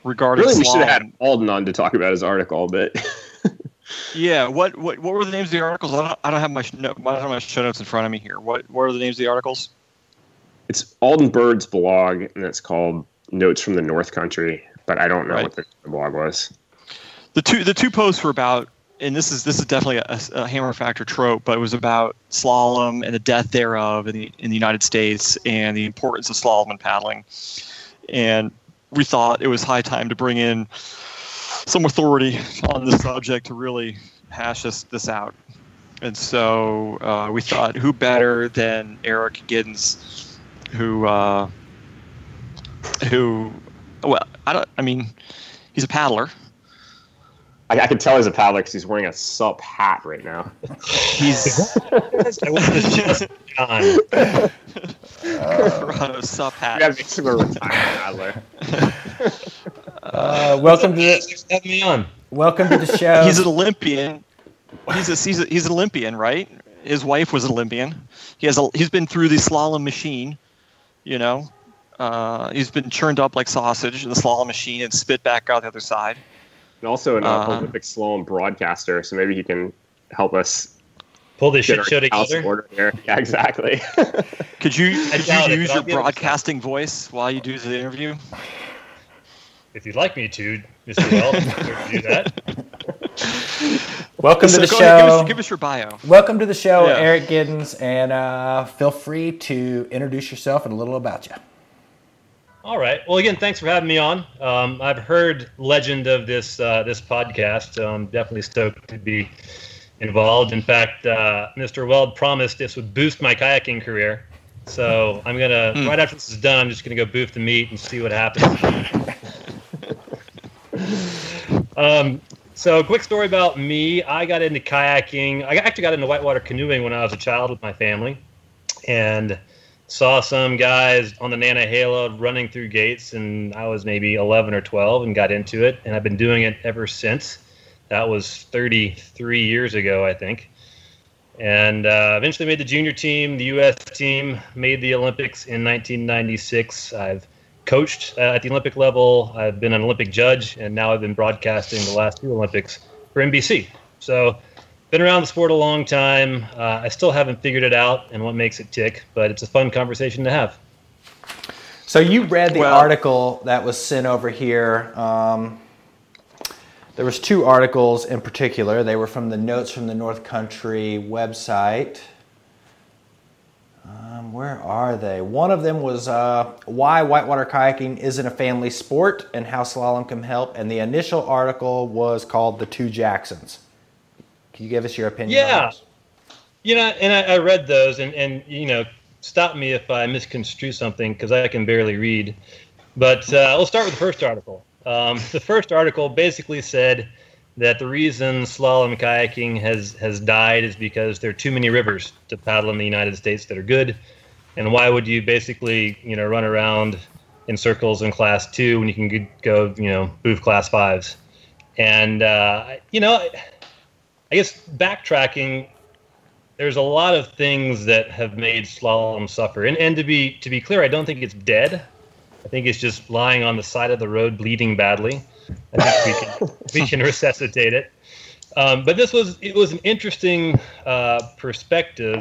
regarding. Really, we should have had Alden on to talk about his article, but Yeah. What, what what were the names of the articles? I don't, I don't have my no, I don't have my show notes in front of me here. What what are the names of the articles? it's Alden Bird's blog, and it's called Notes from the North Country. But I don't know Right. what the, the blog was. The two the two posts were about, and this is this is definitely a, a Hammer Factor trope, but it was about slalom and the death thereof in the in the United States and the importance of slalom and paddling. And we thought it was high time to bring in some authority on this subject to really hash this this out. And so uh, we thought, who better than Eric Giddens, who uh, who well, I don't. I mean, he's a paddler I, I can tell he's a paddler because he's wearing a sup hat right now. He's I want this just John. Corrado sup We gotta hat. make him a retired paddler. Uh, welcome to the, Thanks having me on. welcome to the show. He's an Olympian. He's a, he's a, he's an Olympian, right? His wife was an Olympian. He has a, he's been through the slalom machine, you know. Uh, he's been churned up like sausage in the slalom machine and spit back out the other side. And also an uh, Uh-huh. Olympic slalom broadcaster, so maybe he can help us Pull this shit our show together. order here. Yeah, exactly. Could you, could you use but your I'll give it a broadcasting voice while you do the interview? If you'd like me to, Mr. Well, do that. welcome to the go ahead, give, show. us, give us your bio. welcome to the show, Yeah. Eric Giddens, and uh, feel free to introduce yourself and a little about you. All right. Well, again, thanks for having me on. Um, I've heard legend of this uh, this podcast. So I'm definitely stoked to be involved. In fact, uh, Mr. Weld promised this would boost my kayaking career. So I'm gonna Hmm. right after this is done, I'm just gonna go boof the meat and see what happens. um, so, quick story about me. I got into kayaking. I actually got into whitewater canoeing when I was a child with my family, and saw some guys on the Nantahala running through gates, and I was maybe 11 or 12 and got into it, and I've been doing it ever since. That was 33 years ago, I think. And uh, eventually made the junior team, the U.S. team, made the Olympics in 1996. I've coached uh, at the Olympic level. I've been an Olympic judge, and now I've been broadcasting the last two Olympics for NBC. So been around the sport a long time. Uh, I still haven't figured it out and what makes it tick, but it's a fun conversation to have. So you read the Well- article that was sent over here. Um, there was two articles in particular. They were from the Notes from the North Country website. Um, where are they? One of them was uh, why whitewater kayaking isn't a family sport and how slalom can help. And the initial article was called "The Two Jacksons." Can you give us your opinion? Yeah. You know, and I, I read those, and, and you know, stop me if I misconstrue something because I can barely read. But uh, we'll start with the first article. Um, the first article basically said that the reason slalom kayaking has has died is because there are too many rivers to paddle in the United States that are good, and why would you basically you know run around in circles in class two when you can go you know move class fives, and uh, you know. I guess backtracking, there's a lot of things that have made slalom suffer. And and to be to be clear, I don't think it's dead. I think it's just lying on the side of the road, bleeding badly. I think we can we can resuscitate it. Um, but this was it was an interesting uh, perspective,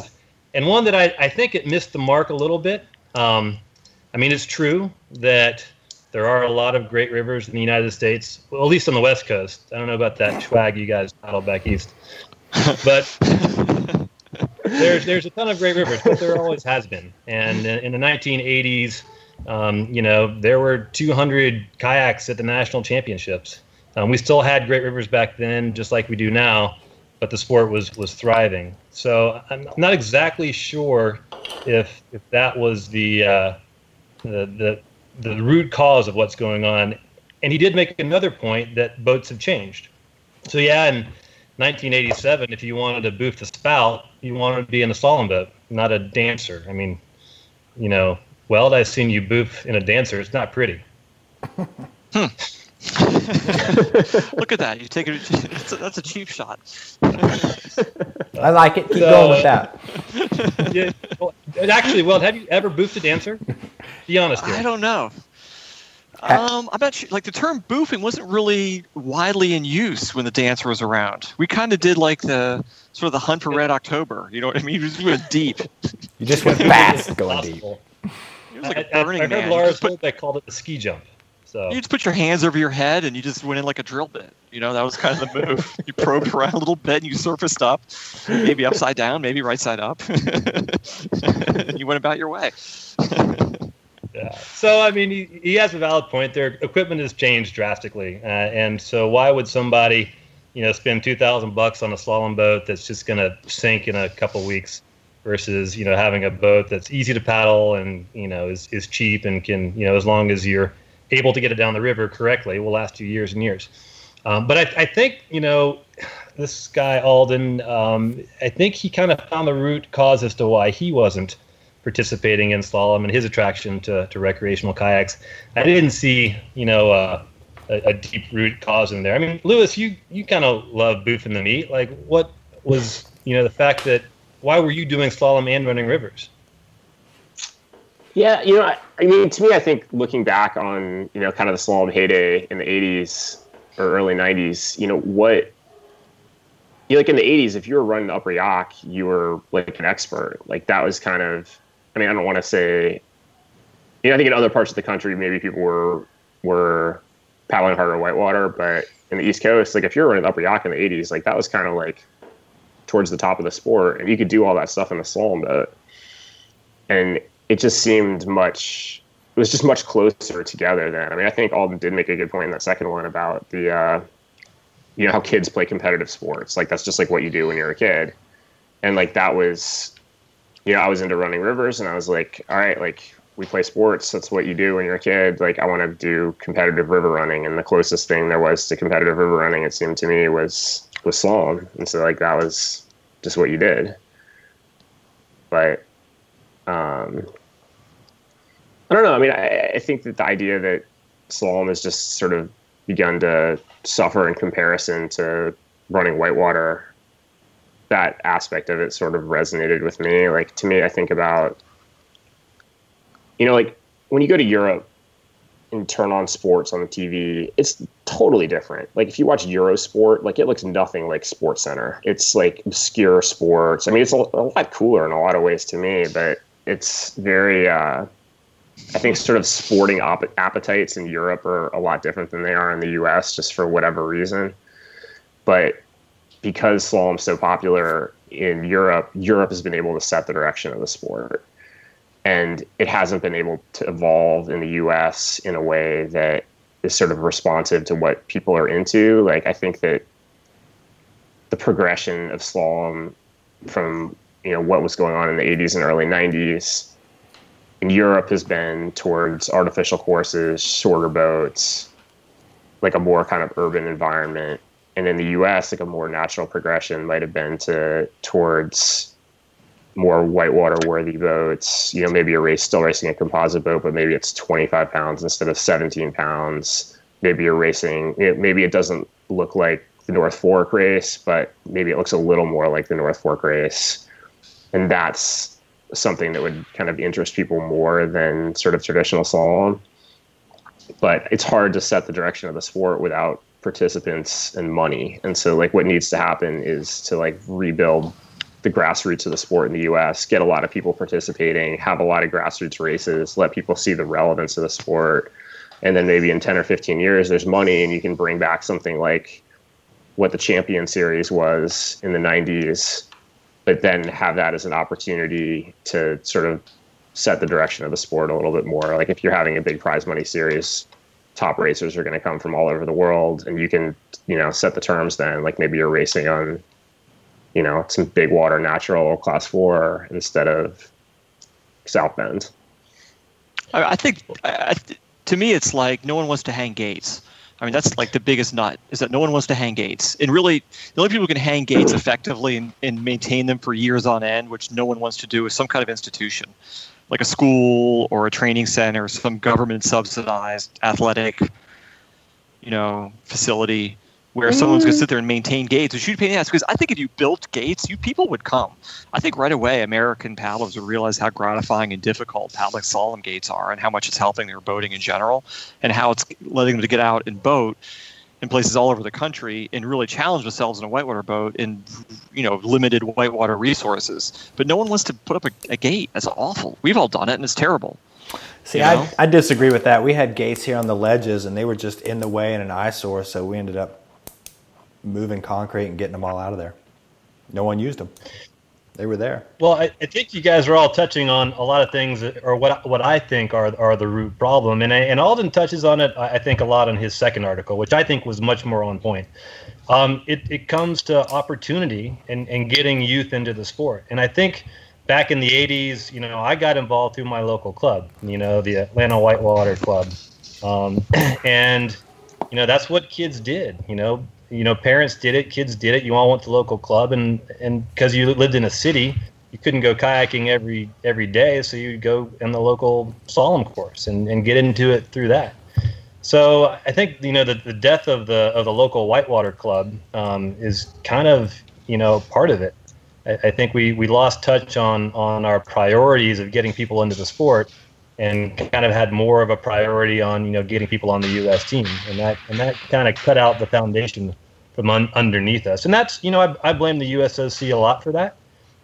and one that I, I think it missed the mark a little bit. Um, I mean, it's true that there are a lot of great rivers in the United States, well, at least on the West Coast. I don't know about that swag you guys paddle back east, but there's there's a ton of great rivers, but there always has been. And in, the 1980s, um, you know, there were 200 kayaks at the national championships. Um, we still had great rivers back then, just like we do now, but the sport was was thriving. So I'm not exactly sure if if that was the uh, the the the root cause of what's going on. And he did make another point that boats have changed. So yeah, in 1987, if you wanted to boof the spout, you wanted to be in a slalom boat, not a dancer. I mean, you know, Weld, I've seen you boof in a dancer. It's not pretty. Hmm. Look at that. You take it. That's a, that's a cheap shot. I like it. Keep So- going with that. yeah, well, actually, Weld, have you ever boofed a dancer? Be honest here. I don't know. Um, I'm not sure. Like the term boofing wasn't really widely in use when the dancer was around. We kind of did like the sort of the hunt for Red October. You know what I mean? We just went deep. You just went fast going deep. It was like I, a I- Burning I heard Man. Lars just, put, they called it the ski jump. So you just put your hands over your head and you just went in like a drill bit. You know, that was kind of the move. you probed around a little bit and you surfaced up, maybe upside down, maybe right side up. you went about your way. Yeah. So I mean, he, he has a valid point. Their equipment has changed drastically, uh, and so why would somebody, you know, spend two thousand bucks on a slalom boat that's just going to sink in a couple weeks, versus you know having a boat that's easy to paddle and you know is is cheap and can you know as long as you're able to get it down the river correctly will last you years and years. Um, but I, I think you know this guy Alden. Um, I think he kind of found the root cause as to why he wasn't participating in slalom and his attraction to, to recreational kayaks. I didn't see you know uh, a, a, deep root cause in there. I mean, Lewis, you you kind of love boofing the meat. Like, what was you know the fact that why were you doing slalom and running rivers? Yeah, you know, I, I, mean, to me, I think looking back on you know kind of the slalom heyday in the '80s or early '90s, you know what. You know, like in the '80s, if you were running upper Yough, you were like an expert. Like that was kind of. I mean, I don't want to say. You know, I think in other parts of the country, maybe people were were paddling harder whitewater, but in the East Coast, like if you were running upper Yough in the '80s, like that was kind of like towards the top of the sport, and you could do all that stuff in the slalom boat. And it just seemed much it was just much closer together then. I mean, I think Alden did make a good point in that second one about the, uh, you know, how kids play competitive sports. Like that's just like what you do when you're a kid, and like that was, you know, I was into running rivers, and I was like, all right, like we play sports. That's what you do when you're a kid. Like I want to do competitive river running, and the closest thing there was to competitive river running, it seemed to me, was was slalom, and so like that was just what you did. But um, I don't know. I mean, I, I think that the idea that slalom has just sort of begun to suffer in comparison to running whitewater, that aspect of it sort of resonated with me. Like to me, I think about, you know, like when you go to Europe and turn on sports on the TV, it's totally different. Like if you watch Eurosport, like it looks nothing like Sports Center. It's like obscure sports. I mean, it's a, a lot cooler in a lot of ways to me, but it's very uh, I think sort of sporting op- appetites in Europe are a lot different than they are in the U.S. just for whatever reason. But because slalom's so popular in Europe, Europe has been able to set the direction of the sport, and it hasn't been able to evolve in the U.S. in a way that is sort of responsive to what people are into. Like I think that the progression of slalom from you know what was going on in the 80s and early 90s in Europe has been towards artificial courses, shorter boats, like a more kind of urban environment. And in the US, like a more natural progression might have been to towards more whitewater worthy boats. You know, maybe a race still racing a composite boat, but maybe it's 25 pounds instead of 17 pounds. Maybe you're racing, maybe it doesn't look like the North Fork race, but maybe it looks a little more like the North Fork race and that's something that would kind of interest people more than sort of traditional slalom. But it's hard to set the direction of the sport without participants and money. And so like what needs to happen is to like rebuild the grassroots of the sport in the US, get a lot of people participating, have a lot of grassroots races, let people see the relevance of the sport. And then maybe in 10 or 15 years there's money and you can bring back something like what the champion series was in the 90s but then have that as an opportunity to sort of set the direction of the sport a little bit more. Like if you're having a big prize money series, top racers are going to come from all over the world, and you can you know set the terms. Then like maybe you're racing on you know some big water natural class four instead of South Bend. I think I, to me it's like no one wants to hang gates. I mean, that's like the biggest nut is that no one wants to hang gates. And really, the only people who can hang gates effectively and, and maintain them for years on end, which no one wants to do, is some kind of institution, like a school or a training center, some government subsidized athletic, you know, facility where someone's going to mm. sit there and maintain gates and shoot pain pay the ass. Because I think if you built gates, you people would come. I think right away American paddlers would realize how gratifying and difficult paddling slalom gates are, and how much it's helping their boating in general, and how it's letting them to get out and boat in places all over the country and really challenge themselves in a whitewater boat in you know limited whitewater resources. But no one wants to put up a, a gate. That's awful. We've all done it, and it's terrible. See, I, I disagree with that. We had gates here on the ledges, and they were just in the way and an eyesore, so we ended up moving concrete and getting them all out of there. No one used them. They were there. Well, I, I think you guys are all touching on a lot of things, or what what I think are are the root problem, and and Alden touches on it. I think a lot in his second article, which I think was much more on point. Um, it it comes to opportunity and and getting youth into the sport, and I think back in the 80s, you know, I got involved through my local club, you know, the Atlanta Whitewater Club. Um, and you know that's what kids did. You know, you know parents did it, kids did it. You all went to local club, and and because you lived in a city, you couldn't go kayaking every every day, so you'd go in the local slalom course and, and get into it through that. So I think you know the, the death of the of the local whitewater club um, is kind of you know part of it. I, I, think we, we lost touch on on our priorities of getting people into the sport, and kind of had more of a priority on you know getting people on the U.S. team, and that and that kind of cut out the foundation from un, underneath us. And that's you know I, I blame the USOC a lot for that.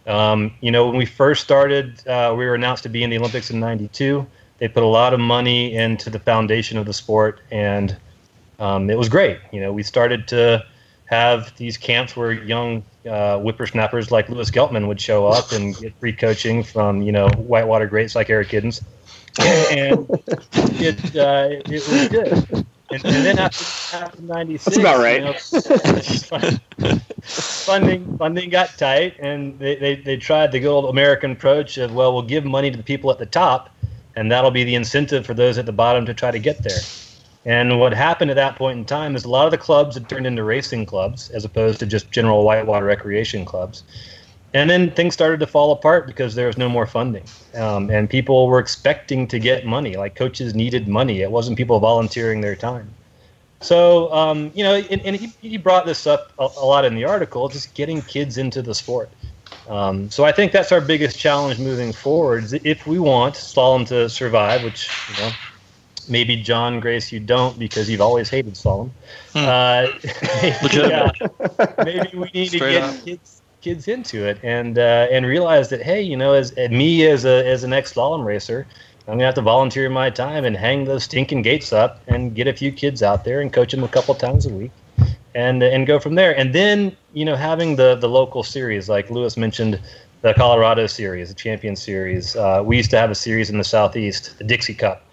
Um, you know when we first started, uh, we were announced to be in the Olympics in '92 they put a lot of money into the foundation of the sport, and um, it was great. You know, we started to have these camps where young uh, whippersnappers like Lewis Geltman would show up and get free coaching from you know whitewater greats like Eric Giddens, and it uh, it was good. And, and then after, after '96, that's about right. You know, funding funding got tight, and they, they, they tried the good old American approach of well, we'll give money to the people at the top, and that'll be the incentive for those at the bottom to try to get there. And what happened at that point in time is a lot of the clubs had turned into racing clubs as opposed to just general whitewater recreation clubs. And then things started to fall apart because there was no more funding. Um, and people were expecting to get money, like coaches needed money. It wasn't people volunteering their time. So, um, you know, and, and he, he, brought this up a, a lot in the article, just getting kids into the sport. Um, so I think that's our biggest challenge moving forward. If we want slalom to survive, which you know maybe John Grace you don't because you've always hated slalom. Hmm. Uh, maybe, maybe we need Straight to get kids kids into it and uh, and realize that hey, you know, as, as me as a as an ex slalom racer, I'm gonna have to volunteer my time and hang those stinking gates up and get a few kids out there and coach them a couple times a week and and go from there. And then you know having the the local series like Lewis mentioned, the Colorado series, the Champion Series. Uh, we used to have a series in the Southeast, the Dixie Cup.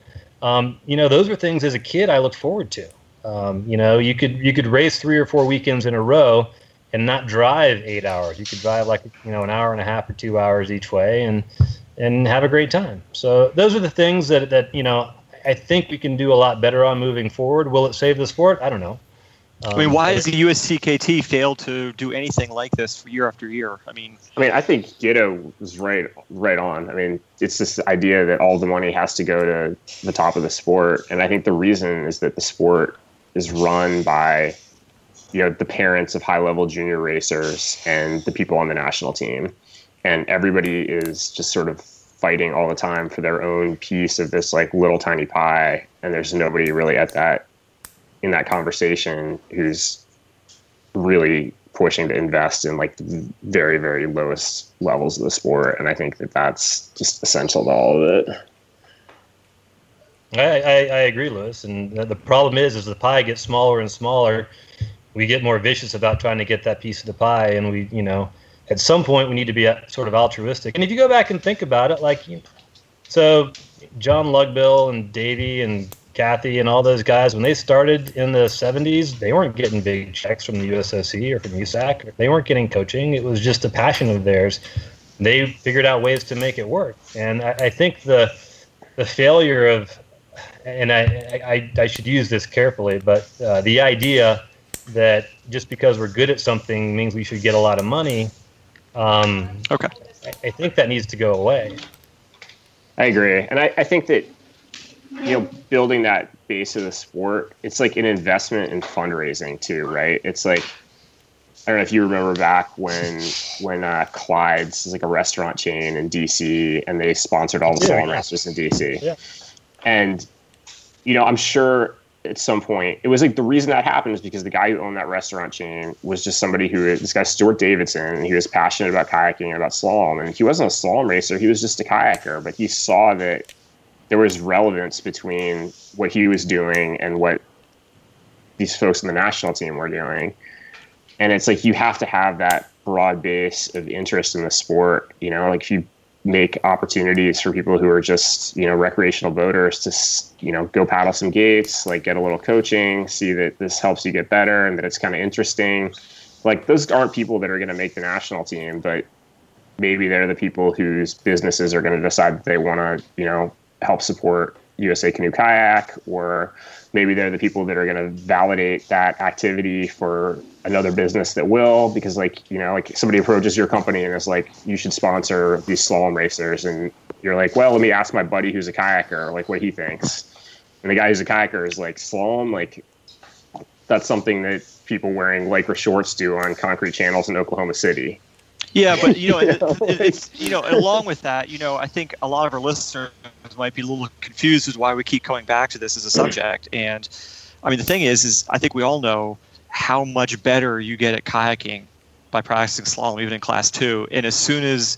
Um, you know those were things as a kid I looked forward to. Um, you know you could you could race three or four weekends in a row and not drive eight hours. You could drive like you know an hour and a half or two hours each way and and have a great time. So those are the things that that you know I think we can do a lot better on moving forward. Will it save the sport? I don't know. Um, I mean, why has the USCKT failed to do anything like this for year after year? I mean, I mean, I think Giddo was right, right on. I mean, it's this idea that all the money has to go to the top of the sport, and I think the reason is that the sport is run by, you know, the parents of high-level junior racers and the people on the national team, and everybody is just sort of fighting all the time for their own piece of this like little tiny pie, and there's nobody really at that in that conversation who's really pushing to invest in like the very very lowest levels of the sport. And i think that that's just essential to all of it. I, I, I agree lewis. And the problem is as the pie gets smaller and smaller we get more vicious about trying to get that piece of the pie and we you know at some point we need to be uh, sort of altruistic and if you go back and think about it like so john lugbill and davey and Kathy and all those guys, when they started in the 70s, they weren't getting big checks from the USOC or from USAC. They weren't getting coaching. It was just a passion of theirs. They figured out ways to make it work. And I, I think the the failure of, and I, I, I should use this carefully, but uh, the idea that just because we're good at something means we should get a lot of money. Um, okay. I, I think that needs to go away. I agree. And I, I think that you know, building that base of the sport, it's like an investment in fundraising too, right? It's like I don't know if you remember back when when uh, Clyde's is like a restaurant chain in DC, and they sponsored all the yeah, yeah. restaurants in DC. Yeah. And you know, I'm sure at some point it was like the reason that happened is because the guy who owned that restaurant chain was just somebody who this guy Stuart Davidson, and he was passionate about kayaking and about slalom, and he wasn't a slalom racer, he was just a kayaker, but he saw that there was relevance between what he was doing and what these folks in the national team were doing. And it's like you have to have that broad base of interest in the sport. You know, like if you make opportunities for people who are just you know recreational boaters to you know go paddle some gates, like get a little coaching, see that this helps you get better and that it's kind of interesting. Like those aren't people that are going to make the national team, but maybe they're the people whose businesses are going to decide that they want to you know help support USA Canoe Kayak, or maybe they're the people that are going to validate that activity for another business that will, because like you know, like somebody approaches your company and is like, you should sponsor these slalom racers, and you're like, well, let me ask my buddy who's a kayaker, like what he thinks, and the guy who's a kayaker is like slalom, like that's something that people wearing lycra shorts do on concrete channels in Oklahoma City. Yeah, but you know, it, it, it's you know, along with that, you know, I think a lot of our listeners might be a little confused as why we keep coming back to this as a subject. And I mean, the thing is, is I think we all know how much better you get at kayaking by practicing slalom, even in class two. And as soon as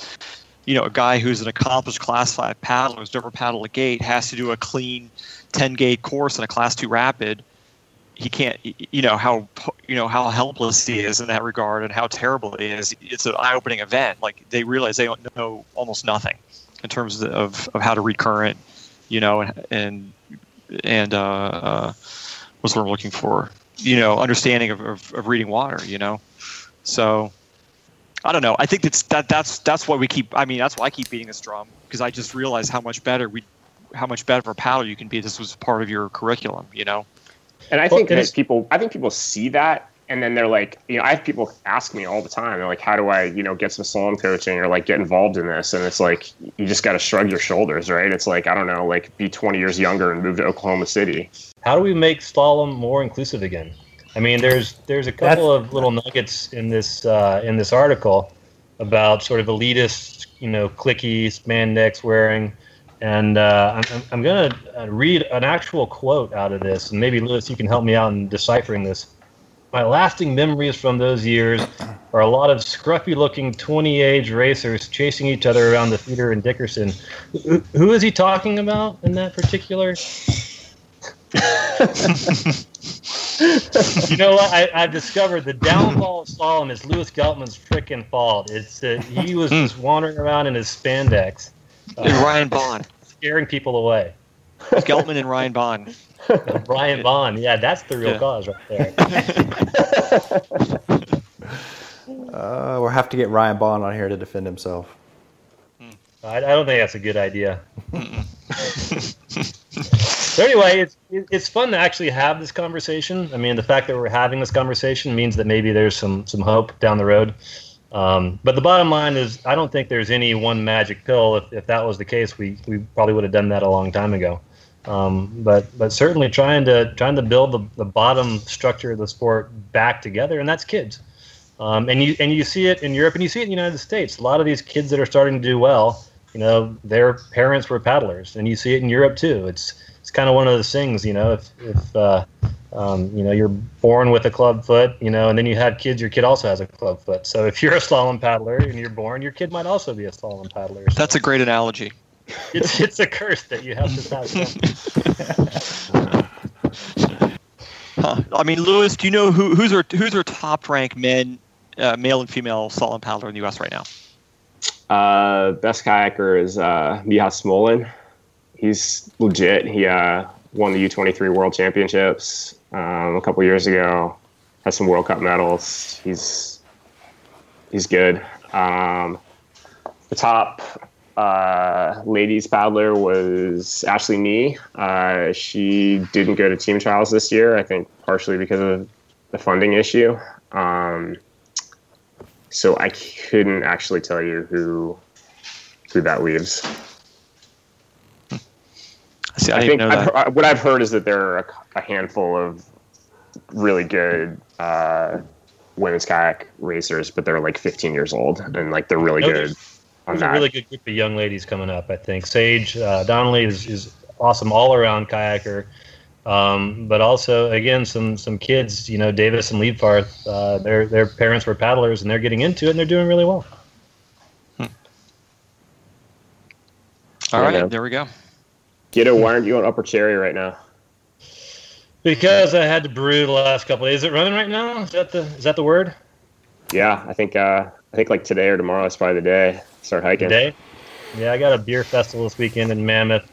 you know a guy who's an accomplished class five paddler who's never paddled a gate has to do a clean 10 gate course in a class two rapid he can't you know how you know how helpless he is in that regard and how terrible it is it's an eye-opening event. Like they realize they don't know almost nothing in terms of, of how to read current you know and and, and uh, uh, what's what i'm looking for? You know understanding of, of, of reading water you know? So i don't know. I think that's that that's that's why we keep i mean that's why i keep beating this drum because i just realized how much better we how much better of a paddle you can be this was part of your curriculum you know and I think that people, I think people see that, and then they're like, you know, I have people ask me all the time, they're like, how do I, you know, get some slalom coaching or like get involved in this? And it's like, you just got to shrug your shoulders, right? It's like, I don't know, like be 20 years younger and move to Oklahoma City. How do we make slalom more inclusive again? I mean, there's there's a couple That's... of little nuggets in this uh, in this article about sort of elitist, you know, clicky spandex wearing and uh, I'm, I'm going to uh, read an actual quote out of this, and maybe Lewis, you can help me out in deciphering this. My lasting memories from those years are a lot of scruffy-looking 20-age racers chasing each other around the theater in Dickerson. Who, who is he talking about in that particular? you know what? I, have discovered the downfall of Slalom is Lewis Geltman's freaking fault. It's that he was just wandering around in his spandex and Ryan Bond. Scaring people away. Geltman and Ryan Bond. Ryan Bond. Yeah, that's the real yeah. cause right there. uh, we'll have to get Ryan Bond on here to defend himself. I, I don't think that's a good idea. so anyway, it's it's fun to actually have this conversation. I mean, the fact that we're having this conversation means that maybe there's some some hope down the road. Um, but the bottom line is, I don't think there's any one magic pill. If, if that was the case, we, we probably would have done that a long time ago. Um, but but certainly trying to trying to build the, the bottom structure of the sport back together, and that's kids. Um, and you and you see it in Europe, and you see it in the United States. A lot of these kids that are starting to do well, you know, their parents were paddlers, and you see it in Europe too. It's it's kind of one of those things, you know. If if uh, um, you know, you're born with a club foot, you know, and then you have kids, your kid also has a club foot. So if you're a slalom paddler and you're born, your kid might also be a slalom paddler. So That's a great analogy. It's, it's a curse that you have to pass huh. I mean, Lewis, do you know who, who's our who's our top ranked men, uh, male and female slalom paddler in the U.S. right now? Uh, best kayaker is uh, Michal Smolen. He's legit. He uh, won the U23 World Championships um, a couple years ago. Has some World Cup medals. He's he's good. Um, the top uh, ladies paddler was Ashley Nee. Uh, she didn't go to team trials this year. I think partially because of the funding issue. Um, so I couldn't actually tell you who who that leaves. See, I, I think I've, what I've heard is that there are a, a handful of really good uh, women's kayak racers, but they're like 15 years old and like they're really good. There's, there's a really good group of young ladies coming up. I think Sage uh, Donnelly is, is awesome all around kayaker, um, but also again some some kids. You know Davis and Leibfarth, uh, their their parents were paddlers and they're getting into it and they're doing really well. Hmm. All right, there we go. Giddo, why aren't you on Upper Cherry right now? Because I had to brew the last couple days. Is it running right now? Is that the is that the word? Yeah, I think uh, I think like today or tomorrow is probably the day. Start hiking. Today? Yeah, I got a beer festival this weekend in Mammoth.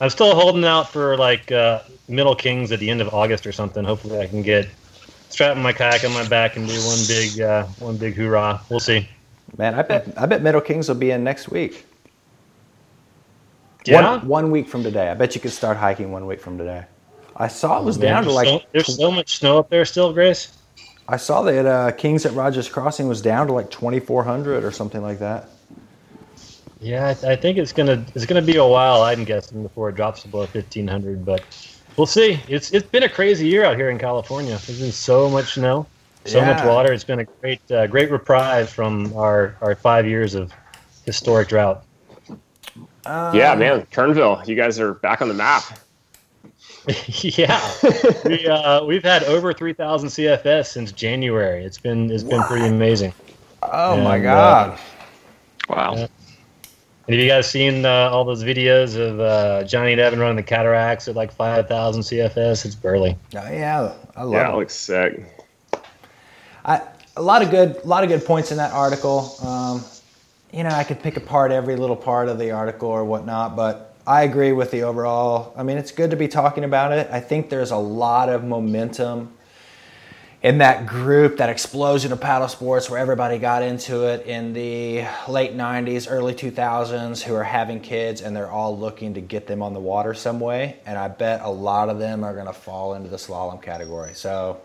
I'm still holding out for like uh, Middle Kings at the end of August or something. Hopefully, I can get strapping my kayak on my back and do one big uh, one big hoorah. We'll see. Man, I bet I bet Middle Kings will be in next week. Yeah. One, one week from today. I bet you could start hiking one week from today. I saw it was Man, down to like. so, there's so much snow up there still, Grace. I saw that uh, Kings at Rogers Crossing was down to like 2,400 or something like that. Yeah, I, I think it's gonna it's gonna be a while. I'm guessing before it drops below 1500, but we'll see. It's it's been a crazy year out here in California. There's been so much snow, so much water. It's been a great uh, great reprise from our our five years of historic drought. Yeah, man, Kernville, you guys are back on the map. yeah, we uh, we've had over 3,000 CFS since January. It's been it's been pretty amazing. Oh my And, God. Wow. Yeah. And have you guys seen uh, all those videos of uh, Johnny and Evan running the cataracts at like 5,000 CFS? It's burly. Oh, yeah, I love Yeah, it. it looks sick. I, a lot of good, a lot of good points in that article. Um, you know, I could pick apart every little part of the article or whatnot, but I agree with the overall. I mean, it's good to be talking about it. I think there's a lot of momentum in that group, that explosion of paddle sports where everybody got into it in the late 90s, early 2000s, who are having kids and they're all looking to get them on the water some way. And I bet a lot of them are going to fall into the slalom category. So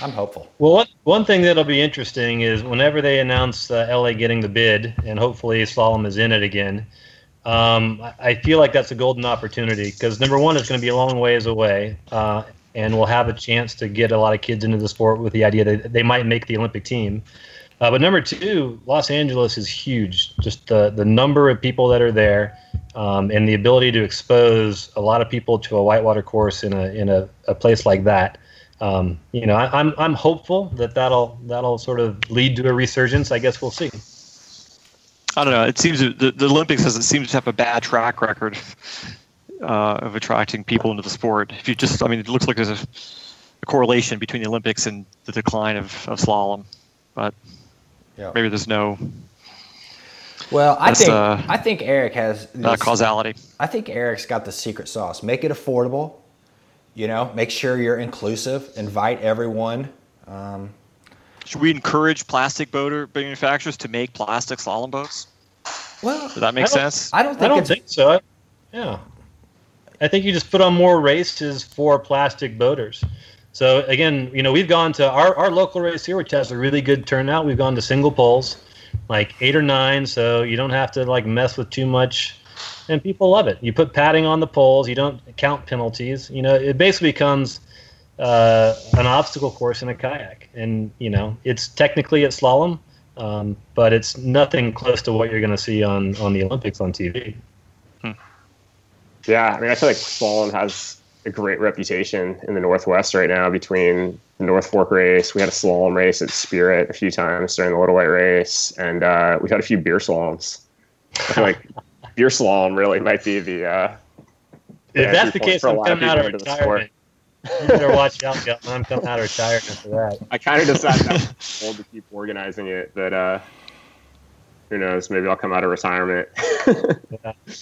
I'm hopeful. Well, one, one thing that'll be interesting is whenever they announce uh, LA getting the bid, and hopefully Slalom is in it again, um, I- feel like that's a golden opportunity because number one, it's going to be a long ways away, uh, and we'll have a chance to get a lot of kids into the sport with the idea that they might make the Olympic team. Uh, but number two, Los Angeles is huge. Just the the number of people that are there, um, and the ability to expose a lot of people to a whitewater course in a in a, a place like that. Um, you know, I, I'm I'm hopeful that that'll that'll sort of lead to a resurgence. I guess we'll see. I don't know. It seems that the, the Olympics doesn't seem to have a bad track record uh, of attracting people into the sport. If you just, I mean, it looks like there's a, a correlation between the Olympics and the decline of, of slalom, but Yeah. maybe there's no Well, I That's, think uh, I think Eric has uh, this- causality. I think Eric's got the secret sauce. Make it affordable. You know, make sure you're inclusive. Invite everyone. Um, Should we encourage plastic boater manufacturers to make plastic slalom boats? well, Does that make I sense? I don't think I don't think so. I, yeah, I think you just put on more races for plastic boaters. So again, you know, we've gone to our, our local race here, which has a really good turnout. We've gone to single poles, like eight or nine, so you don't have to like mess with too much, and people love it. You put padding on the poles, you don't count penalties. You know, it basically becomes uh, an obstacle course in a kayak, and you know, it's technically at slalom, um, but it's nothing close to what you're going to see on on the Olympics on TV. Yeah, I mean, I feel like slalom has a great reputation in the Northwest right now between the North Fork race. We had a slalom race at Spirit a few times during the Little White race, and uh, we've had a few beer slaloms. I feel like beer slalom really might be the. Uh, If Yeah, that's the case, I'm coming out of people into the sport. retirement. You better watch out, Gutman. I'm coming out of retirement for that. I kind of decided was old to keep organizing it, but uh, who knows? Maybe I'll come out of retirement.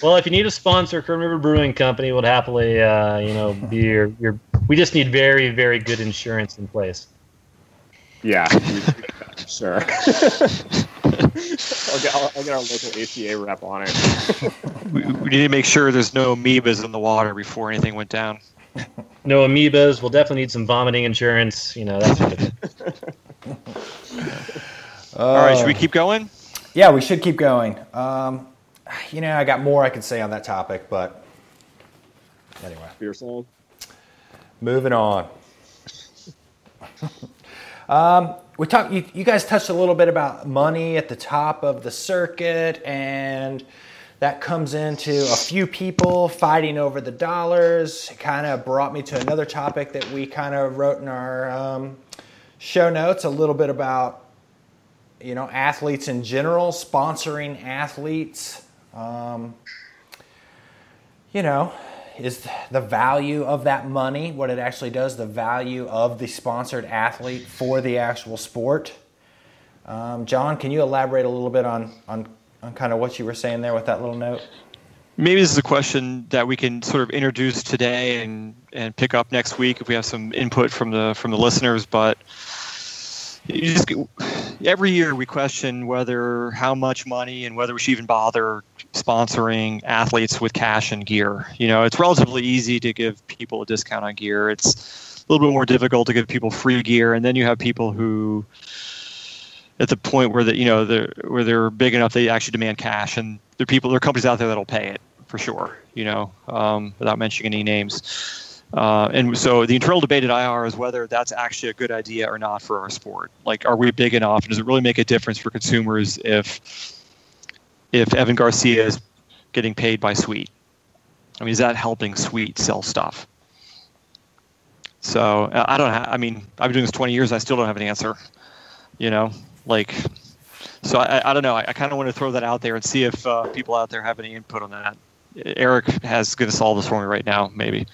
Well, if you need a sponsor, Kern River Brewing Company would happily, uh, you know, be your, your. We just need very, very good insurance in place. yeah, sure. I'll, get, I'll, I'll get our local ACA rep on it. We, we need to make sure there's no amoebas in the water before anything went down. No amoebas. We'll definitely need some vomiting insurance. You know, that sort of thing. All right, uh, should we keep going? Yeah, we should keep going. Um, you know, I got more I could say on that topic, but anyway, Beer slalom. moving on. um, we talked. You, you guys touched a little bit about money at the top of the circuit, and that comes into a few people fighting over the dollars. It kind of brought me to another topic that we kind of wrote in our um, show notes a little bit about you know, athletes in general, sponsoring athletes. Um, you know, is the value of that money, what it actually does, the value of the sponsored athlete for the actual sport. Um, John, can you elaborate a little bit on, on, on kind of what you were saying there with that little note? Maybe this is a question that we can sort of introduce today and, and pick up next week if we have some input from the from the listeners. But you just every year we question whether how much money and whether we should even bother sponsoring athletes with cash and gear. You know, it's relatively easy to give people a discount on gear. It's a little bit more difficult to give people free gear, and then you have people who, at the point where that you know they're where they're big enough, they actually demand cash, and there are people, there are companies out there that'll pay it for sure. You know, um, without mentioning any names. Uh, and so the internal debate at IR is whether that's actually a good idea or not for our sport. Like, are we big enough? And does it really make a difference for consumers if if Evan Garcia is getting paid by Sweet? I mean, is that helping Sweet sell stuff? So I don't. Ha- I mean, I've been doing this 20 years. I still don't have an answer. You know, like, so I, I don't know. I, I kind of want to throw that out there and see if uh, people out there have any input on that. Eric has going to solve this for me right now, maybe.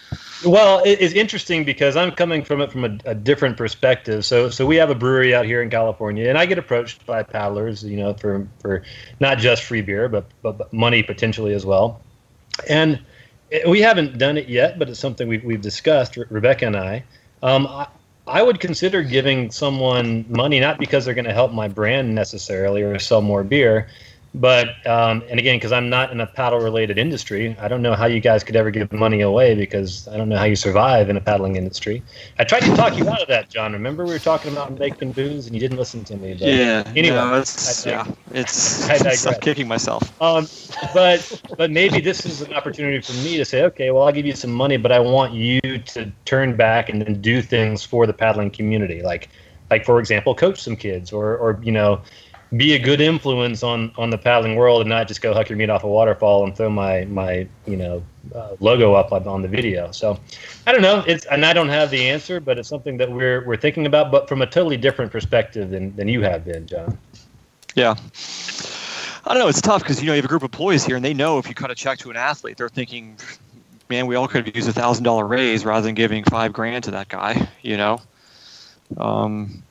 Well, it's interesting because I'm coming from it from a, a, different perspective. So, so we have a brewery out here in California, and I get approached by paddlers, you know, for for not just free beer, but but, but money potentially as well. And we haven't done it yet, but it's something we've we've discussed, Rebecca and I. Um, I, I would consider giving someone money not because they're going to help my brand necessarily or sell more beer, but um, and again, because I'm not in a paddle related industry, I don't know how you guys could ever give money away because I don't know how you survive in a paddling industry. I tried to talk you out of that, John. Remember we were talking about making booze and you didn't listen to me. But yeah. Anyway, no, it's, I, yeah, it's. I, I am kicking myself. Um, but but maybe this is an opportunity for me to say, okay, well I'll give you some money, but I want you to turn back and then do things for the paddling community, like like for example, coach some kids or or you know be a good influence on on the paddling world and not just go huck your meat off a waterfall and throw my my you know uh, logo up on, on the video. So I don't know. It's and I don't have the answer, but it's something that we're we're thinking about, but from a totally different perspective than than you have been, John. Yeah. I don't know. It's tough because you know you have a group of employees here, and they know if you cut a check to an athlete, they're thinking, "Man, we all could use a thousand dollar raise rather than giving five grand to that guy." You know. Um,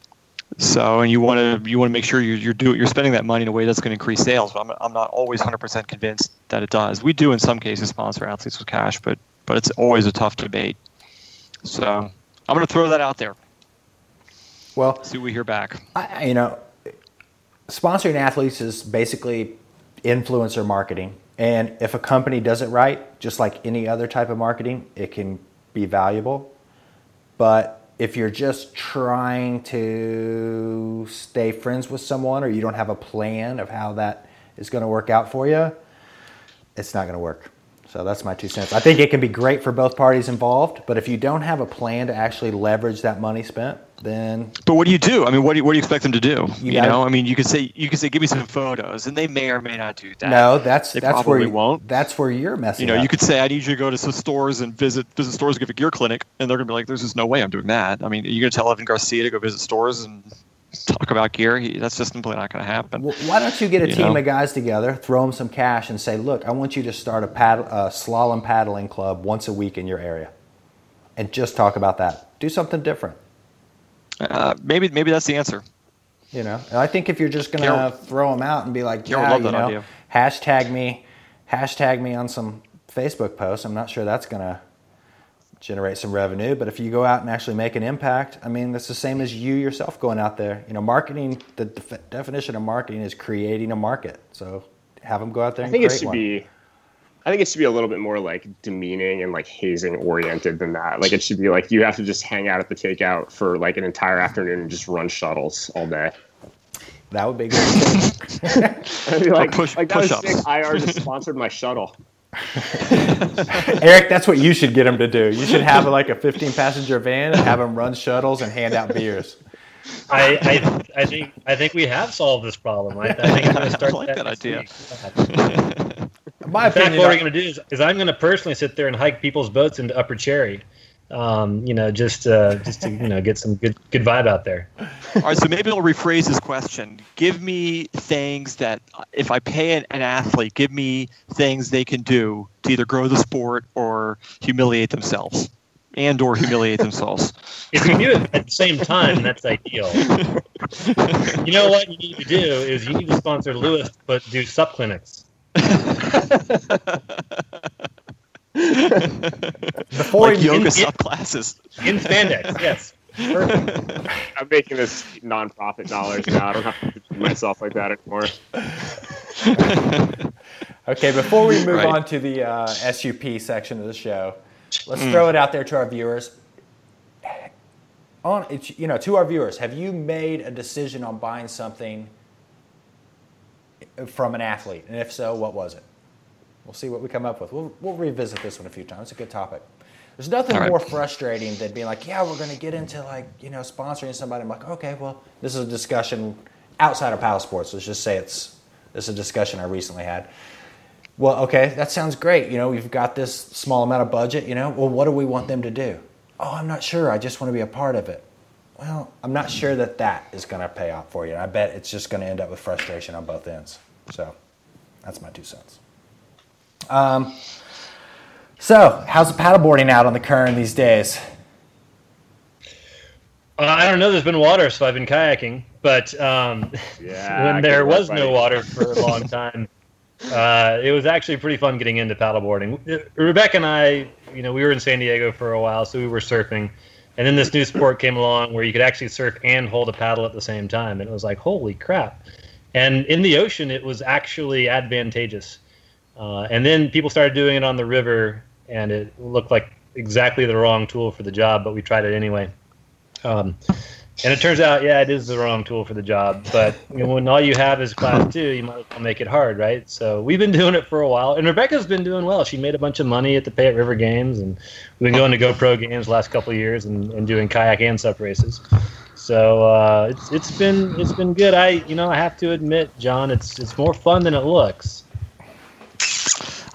so, and you want to you want to make sure you're you're, do, you're spending that money in a way that's going to increase sales. But I'm, I'm not always 100% convinced that it does. We do in some cases sponsor athletes with cash, but but it's always a tough debate. So I'm going to throw that out there. Well, see what we hear back. I, you know, sponsoring athletes is basically influencer marketing, and if a company does it right, just like any other type of marketing, it can be valuable. But if you're just trying to stay friends with someone or you don't have a plan of how that is going to work out for you, it's not going to work. So that's my two cents. I think it can be great for both parties involved, but if you don't have a plan to actually leverage that money spent, then. But what do you do? I mean, what do you, what do you expect them to do? You, you know, I mean, you could say you could say, give me some photos, and they may or may not do that. No, that's they that's where you, won't. That's where you're messing. You know, up. you could say, I need you to go to some stores and visit visit stores, give a gear clinic, and they're gonna be like, there's just no way I'm doing that. I mean, are you're gonna tell Evan Garcia to go visit stores and talk about gear. He, that's just simply not going to happen. Well, why don't you get a you team know? of guys together, throw them some cash, and say, "Look, I want you to start a, paddle, a slalom paddling club once a week in your area, and just talk about that. Do something different." Uh, maybe maybe that's the answer. You know, and I think if you're just going to throw them out and be like, "Yeah, you know, idea. hashtag me, hashtag me on some Facebook posts," I'm not sure that's going to generate some revenue. But if you go out and actually make an impact, I mean, that's the same as you yourself going out there. You know, marketing. The def- definition of marketing is creating a market. So have them go out there. I think it should one. be. I think it should be a little bit more like demeaning and like hazing oriented than that. Like it should be like you have to just hang out at the takeout for like an entire afternoon and just run shuttles all day. That would be good. I'd be like, push, like that was sick. IR just sponsored my shuttle. Eric, that's what you should get him to do. You should have like a 15 passenger van and have him run shuttles and hand out beers. I, I, I think I think we have solved this problem. I, I think I'm going to start I like that, that idea. My In fact, what we're going to do is, is I'm going to personally sit there and hike people's boats into Upper Cherry um, you know, just uh, just to you know get some good good vibe out there. All right, so maybe I'll rephrase this question. Give me things that if I pay an, an athlete, give me things they can do to either grow the sport or humiliate themselves, and or humiliate themselves. If you do it at the same time, that's ideal. you know what you need to do is you need to sponsor Lewis, but do sup clinics. Before like yoga in, SUP classes in spandex. Yes. I'm, making this nonprofit dollars now. I don't have to do myself like that anymore. Okay, before we move Right. on to the uh, SUP section of the show, let's throw it out there to our viewers. On it's, you know, to our viewers, have you made a decision on buying something from an athlete, and if so, what was it? We'll see what we come up with. We'll, we'll revisit this one a few times. It's a good topic. There's nothing right. more frustrating than being like, yeah, we're going to get into like, you know, sponsoring somebody. I'm like, okay, well, this is a discussion outside of paddle sports. Let's just say it's this is a discussion I recently had. Well, okay, that sounds great. You know, we've got this small amount of budget. You know, well, what do we want them to do? Oh, I'm not sure. I just want to be a part of it. Well, I'm not sure that that is going to pay off for you. And I bet it's just going to end up with frustration on both ends. So, that's my two cents. Um, so, how's the paddleboarding out on the current these days? Uh, I don't know. There's been water, so I've been kayaking. But um, Yeah, when there was no buddy. water for a long time, uh, it was actually pretty fun getting into paddleboarding. Uh, Rebecca and I, you know, we were in San Diego for a while, so we were surfing. And then this new sport came along where you could actually surf and hold a paddle at the same time. And it was like, holy crap. And in the ocean, it was actually advantageous. Uh, and then people started doing it on the river, and it looked like exactly the wrong tool for the job, but we tried it anyway. Um, and it turns out, yeah, it is the wrong tool for the job. But you know, when all you have is class two, you might as well make it hard, right? So we've been doing it for a while, and Rebecca's been doing well. She made a bunch of money at the Payette River Games, and we've been going to GoPro games last couple of years and, and doing kayak and sup races. So uh, it's it's been it's been good. I you know I have to admit, John, it's it's more fun than it looks.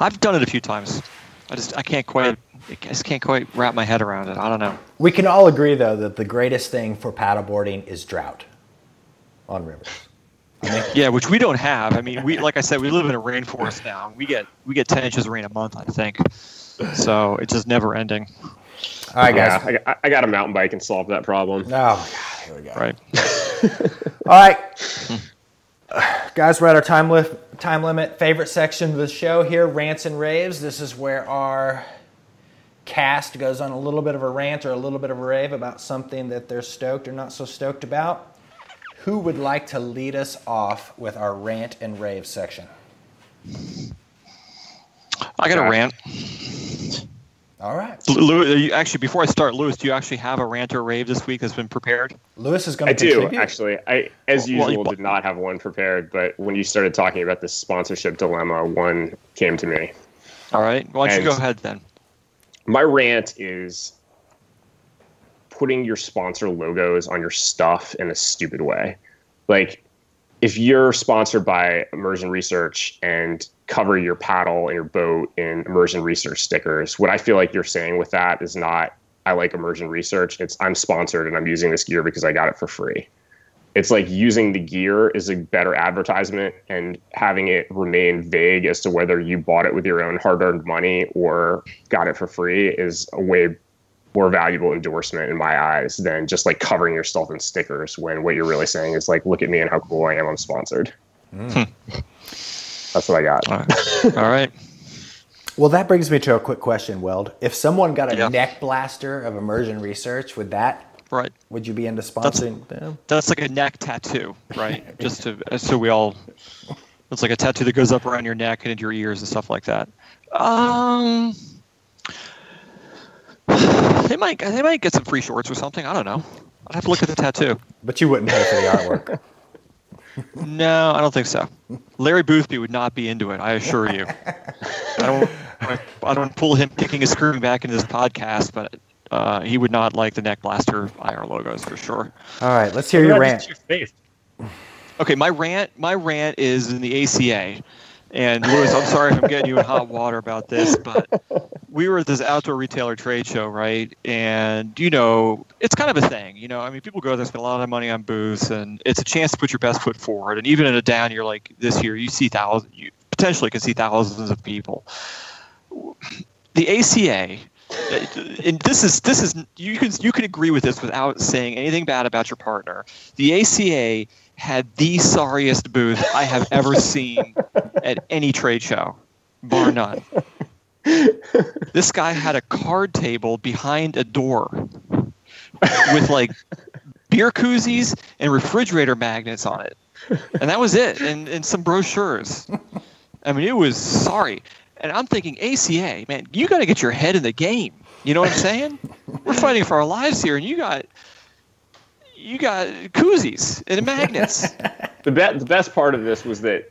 I've done it a few times. I just I can't quite I just can't quite wrap my head around it. I don't know. We can all agree, though, that the greatest thing for paddleboarding is drought on rivers. Yeah, which we don't have. I mean, we like I said, we live in a rainforest now. We get we get ten inches of rain a month, I think. So it's just never ending, All right, Yeah, guys. I, I got a mountain bike and solve that problem. Oh, my God. Here we go. right? All right. Hmm. Guys, we're at our time, li- time limit. Favorite section of the show here rants and raves. This is where our cast goes on a little bit of a rant or a little bit of a rave about something that they're stoked or not so stoked about. Who would like to lead us off with our rant and rave section? I got a rant. All right. Lewis, actually, before I start, Lewis, do you actually have a rant or rave this week that's been prepared? Lewis is going to. I to do contribute. actually. I, as Well, well, usual, you- did not have one prepared, but when you started talking about this sponsorship dilemma, one came to me. All right. Why don't you go ahead then? My rant is putting your sponsor logos on your stuff in a stupid way. Like, if you're sponsored by Immersion Research and cover your paddle and your boat in Immersion Research stickers, what I feel like you're saying with that is not, I like Immersion Research. It's, I'm sponsored and I'm using this gear because I got it for free. It's like using the gear is a better advertisement and having it remain vague as to whether you bought it with your own hard earned money or got it for free is a way more valuable endorsement in my eyes than just like covering yourself in stickers when what you're really saying is like, look at me and how cool I am. I'm sponsored. That's what I got. All right. All right. Well, that brings me to a quick question, Weld. If someone got a Yeah. neck blaster of immersion research, would that Right. would you be into sponsoring them? That's like a neck tattoo, right? Just to so we all. It's like a tattoo that goes up around your neck and into your ears and stuff like that. Um. They might they might get some free shorts or something. I don't know. I'd have to look at the tattoo. But you wouldn't pay for the artwork. No, I don't think so. Larry Boothby would not be into it. I assure you. I don't. I don't pull him kicking and screaming back into this podcast, but uh, he would not like the neck blaster IR logos for sure. All right, let's hear your rant. your face. Okay, my rant. My rant is in the ACA, and Lewis, I'm sorry if I'm getting you in hot water about this, but we were at this outdoor retailer trade show, right? And you know, it's kind of a thing. You know, I mean, people go there, spend a lot of money on booths, and it's a chance to put your best foot forward. And even in a down year like this year, you see thousands, you potentially can see thousands of people. The ACA. And this is this is you can you can agree with this without saying anything bad about your partner. The ACA had the sorriest booth I have ever seen at any trade show, bar none. This guy had a card table behind a door with like beer koozies and refrigerator magnets on it, and that was it, and and some brochures. I mean, it was sorry, and I'm thinking ACA, man, you got to get your head in the game. You know what I'm saying? We're fighting for our lives here, and you got you got koozies and magnets. The, be- the best part of this was that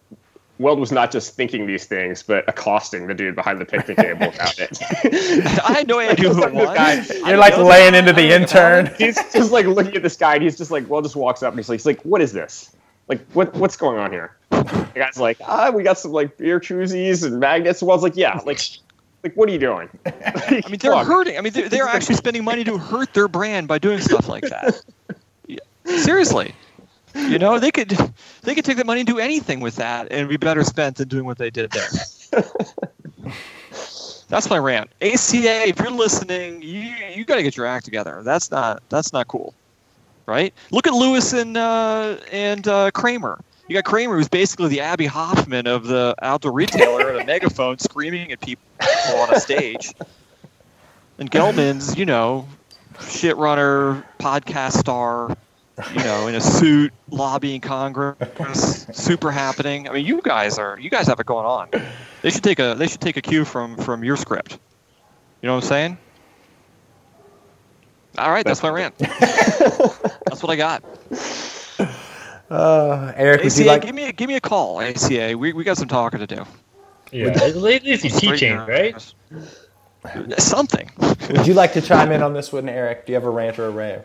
Weld was not just thinking these things, but accosting the dude behind the picnic table about it. I had no idea who it This guy- was. You're like laying into the intern. he's just like looking at this guy, and he's just like, well, just walks up and he's like, he's like, what is this? Like, what what's going on here? The guy's like, ah, we got some like beer koozies and magnets. Weld's like, yeah, like, like, what are you doing? I mean, they're hurting. I mean, they're, they're actually spending money to hurt their brand by doing stuff like that. Seriously, you know, they could they could take that money and do anything with that, and be better spent than doing what they did there. That's my rant. ACA, if you're listening, you you got to get your act together. That's not that's not cool, right? Look at Lewis and uh, and uh, Kramer. You got Kramer, who's basically the Abbie Hoffman of the outdoor retailer, at a megaphone screaming at people on a stage. And Geltman's, you know, shit runner, podcast star, you know, in a suit, lobbying Congress, super happening. I mean, you guys are you guys have it going on. They should take a they should take a cue from from your script. You know what I'm saying? All right, that's my rant. that's what I got. Uh, Eric, would ACA, you like? give me a give me a call, ACA. We, we got some talking to do. Yeah, at least he's teaching, right? Something. Would you like to chime in on this one, Eric? Do you have a rant or a rave?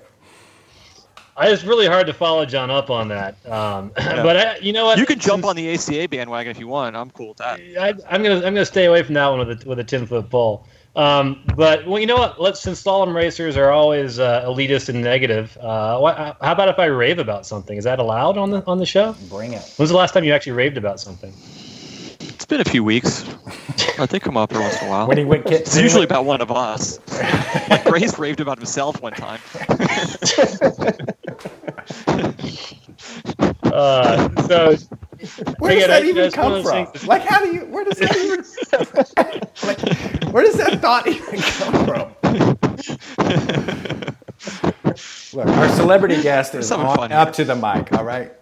I, it's really hard to follow John up on that. Um, But I, you know what? You can jump Since- on the ACA bandwagon if you want. I'm cool with that. I, I'm gonna I'm gonna stay away from that one with a with a ten foot pole. Um, but well, you know what? Let's since slalom racers are always uh, elitist and negative. Uh, what, how about if I rave about something? Is that allowed on the on the show? Bring it. When's the last time you actually raved about something? It's been a few weeks. I think come up every once in a while. When he went, get, It's usually about one of us. like Grace raved about himself one time. Uh, so Where does that even come from? Like, how do you? Where does that even? like, where does that thought even come from? Look, our celebrity guest is something on, up to the mic. All right.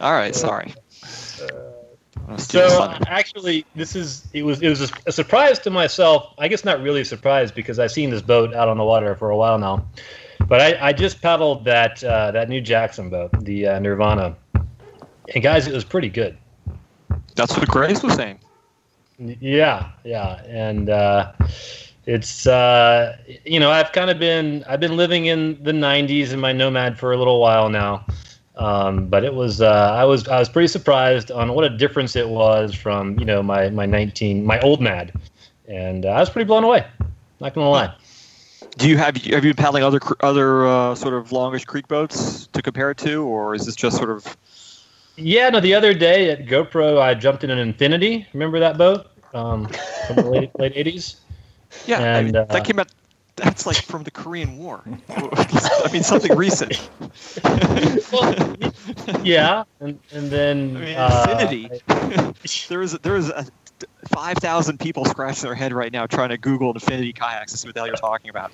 All right, sorry. I'll steal the So actually, this is it was it was a, a surprise to myself. I guess not really a surprise because I've seen this boat out on the water for a while now. But I, I just paddled that uh, that new Jackson boat, the uh, Nirvana, and guys, it was pretty good. That's what Grace was saying. Yeah, yeah, and uh, it's uh, you know I've kind of been I've been living in the '90s in my Nomad for a little while now, um, but it was uh, I was I was pretty surprised on what a difference it was from you know my my 19 my old Mad, and uh, I was pretty blown away. Not gonna lie. Do you have have you been paddling other other uh, sort of longish creek boats to compare it to, or is this just sort of Yeah, no. The other day at GoPro, I jumped in an Infinity. Remember that boat um, from the late late '80s? yeah? I mean, And, uh, that came out. That's like from the Korean War. I mean, something recent. Well, yeah, and and then I mean, uh, Infinity. there is there is a, five thousand people scratching their head right now trying to Google Infinity kayaks to see what the hell you're talking about.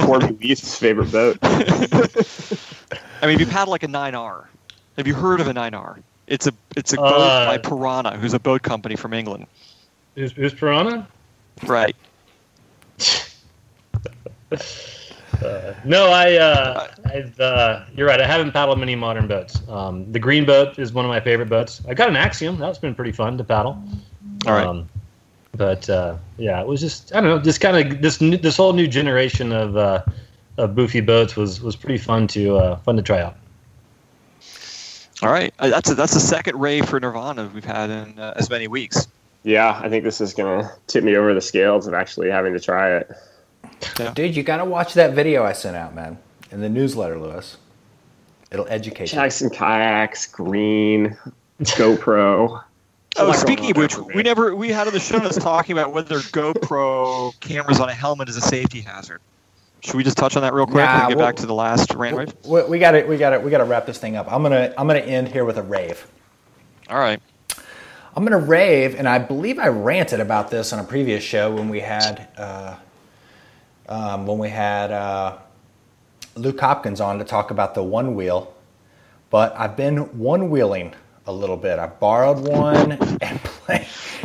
Poor Lewis's favorite boat. I mean, if you paddle like a 9R, have you heard of a 9R? It's a it's a boat Uh, by Pyranha, who's a boat company from England. Is, who's Pyranha? Right. No, I, uh, I've, uh, you're right. I haven't paddled many modern boats. Um, the green boat is one of my favorite boats. I got an Axiom. That's been pretty fun to paddle. All right. Um, but uh, yeah, it was just I don't know, just kind of this new, this whole new generation of uh, of boofy boats was was pretty fun to uh, fun to try out. All right. Uh, That's a, that's the second rave for Nirvana we've had in uh, as many weeks. Yeah, I think this is gonna tip me over the scales of actually having to try it. Dude, you got to watch that video I sent out, man, in the newsletter, Lewis. It'll educate you. Jackson kayaks, green, GoPro. Oh, lot speaking of which, there for me. we never we had on the show notes talking about whether GoPro cameras on a helmet is a safety hazard. Should we just touch on that real quick Nah, and get we'll- back to the last rant rave? We, we got to we got to we got to wrap this thing up. I'm gonna I'm gonna end here with a rave. All right. I'm gonna rave, and I believe I ranted about this on a previous show when we had uh, um, when we had uh, Luke Hopkins on to talk about the one wheel, but I've been one wheeling a little bit. I borrowed one and play,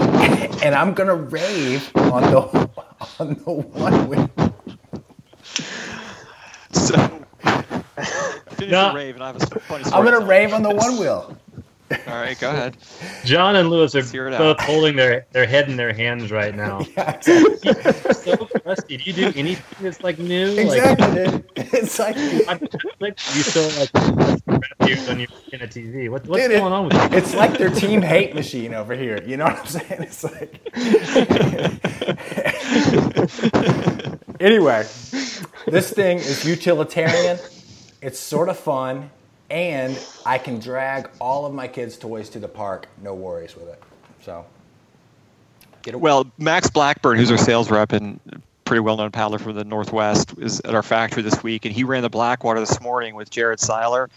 and I'm gonna rave on the on the one wheel. So, finish No. your rave, and I have a s- funny story. I'm gonna rave on the one wheel. All right, go ahead. John and Lewis are both out. holding their, their head in their hands right now. Yeah, exactly. so crusty. Do you do anything that's like new? exactly, dude. It's like, Like, like you still like Matthews when you're in a TV. What, what's Dude, going on with you? it's like their team hate machine over here. You know what I'm saying? It's like. anyway, this thing is utilitarian. It's sort of fun, and I can drag all of my kids' toys to the park. No worries with it. So. Well, Max Blackburn, who's our sales rep and pretty well-known paddler from the Northwest, is at our factory this week, and he ran the Blackwater this morning with Jared Seiler.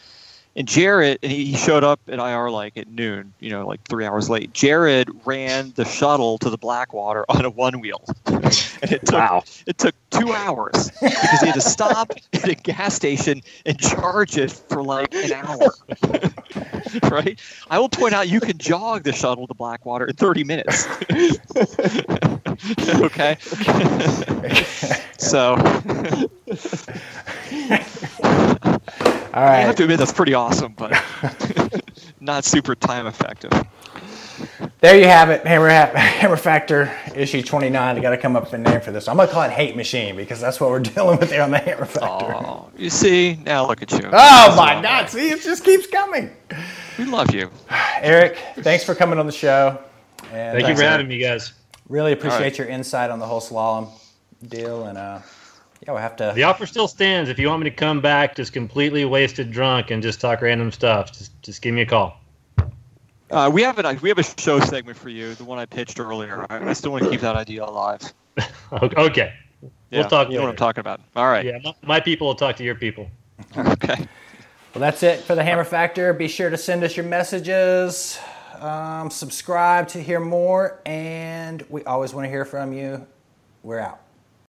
And Jared, and he he showed up at IR like at noon, you know, like three hours late. Jared ran the shuttle to the Blackwater on a one wheel, and it took Wow. it took two hours because he had to stop at a gas station and charge it for like an hour. right? I will point out you can jog the shuttle to Blackwater in 30 minutes. okay. so all I have to admit that's pretty awesome, but not super time effective. There you have it. Hammer, Hammer Factor issue 29. I got to come up with a name for this. I'm going to call it Hate Machine because that's what we're dealing with here on the Hammer Factor. Oh, you see, now look at you. Oh my God! See, it just keeps coming. We love you. Eric, thanks for coming on the show. And Thank you for having me, guys. Really appreciate All right. your insight on the whole slalom deal, and uh, yeah, we'll have to. The offer still stands. If you want me to come back just completely wasted drunk and just talk random stuff, just just give me a call. Uh, we have a we have a show segment for you, the one I pitched earlier. I, I still want to keep that idea alive. Okay. We'll yeah, talk You know what I'm talking about. All right. Yeah, my, my people will talk to your people. Okay. Well, that's it for the Hammer Factor. Be sure to send us your messages, um, subscribe to hear more, and we always want to hear from you. We're out.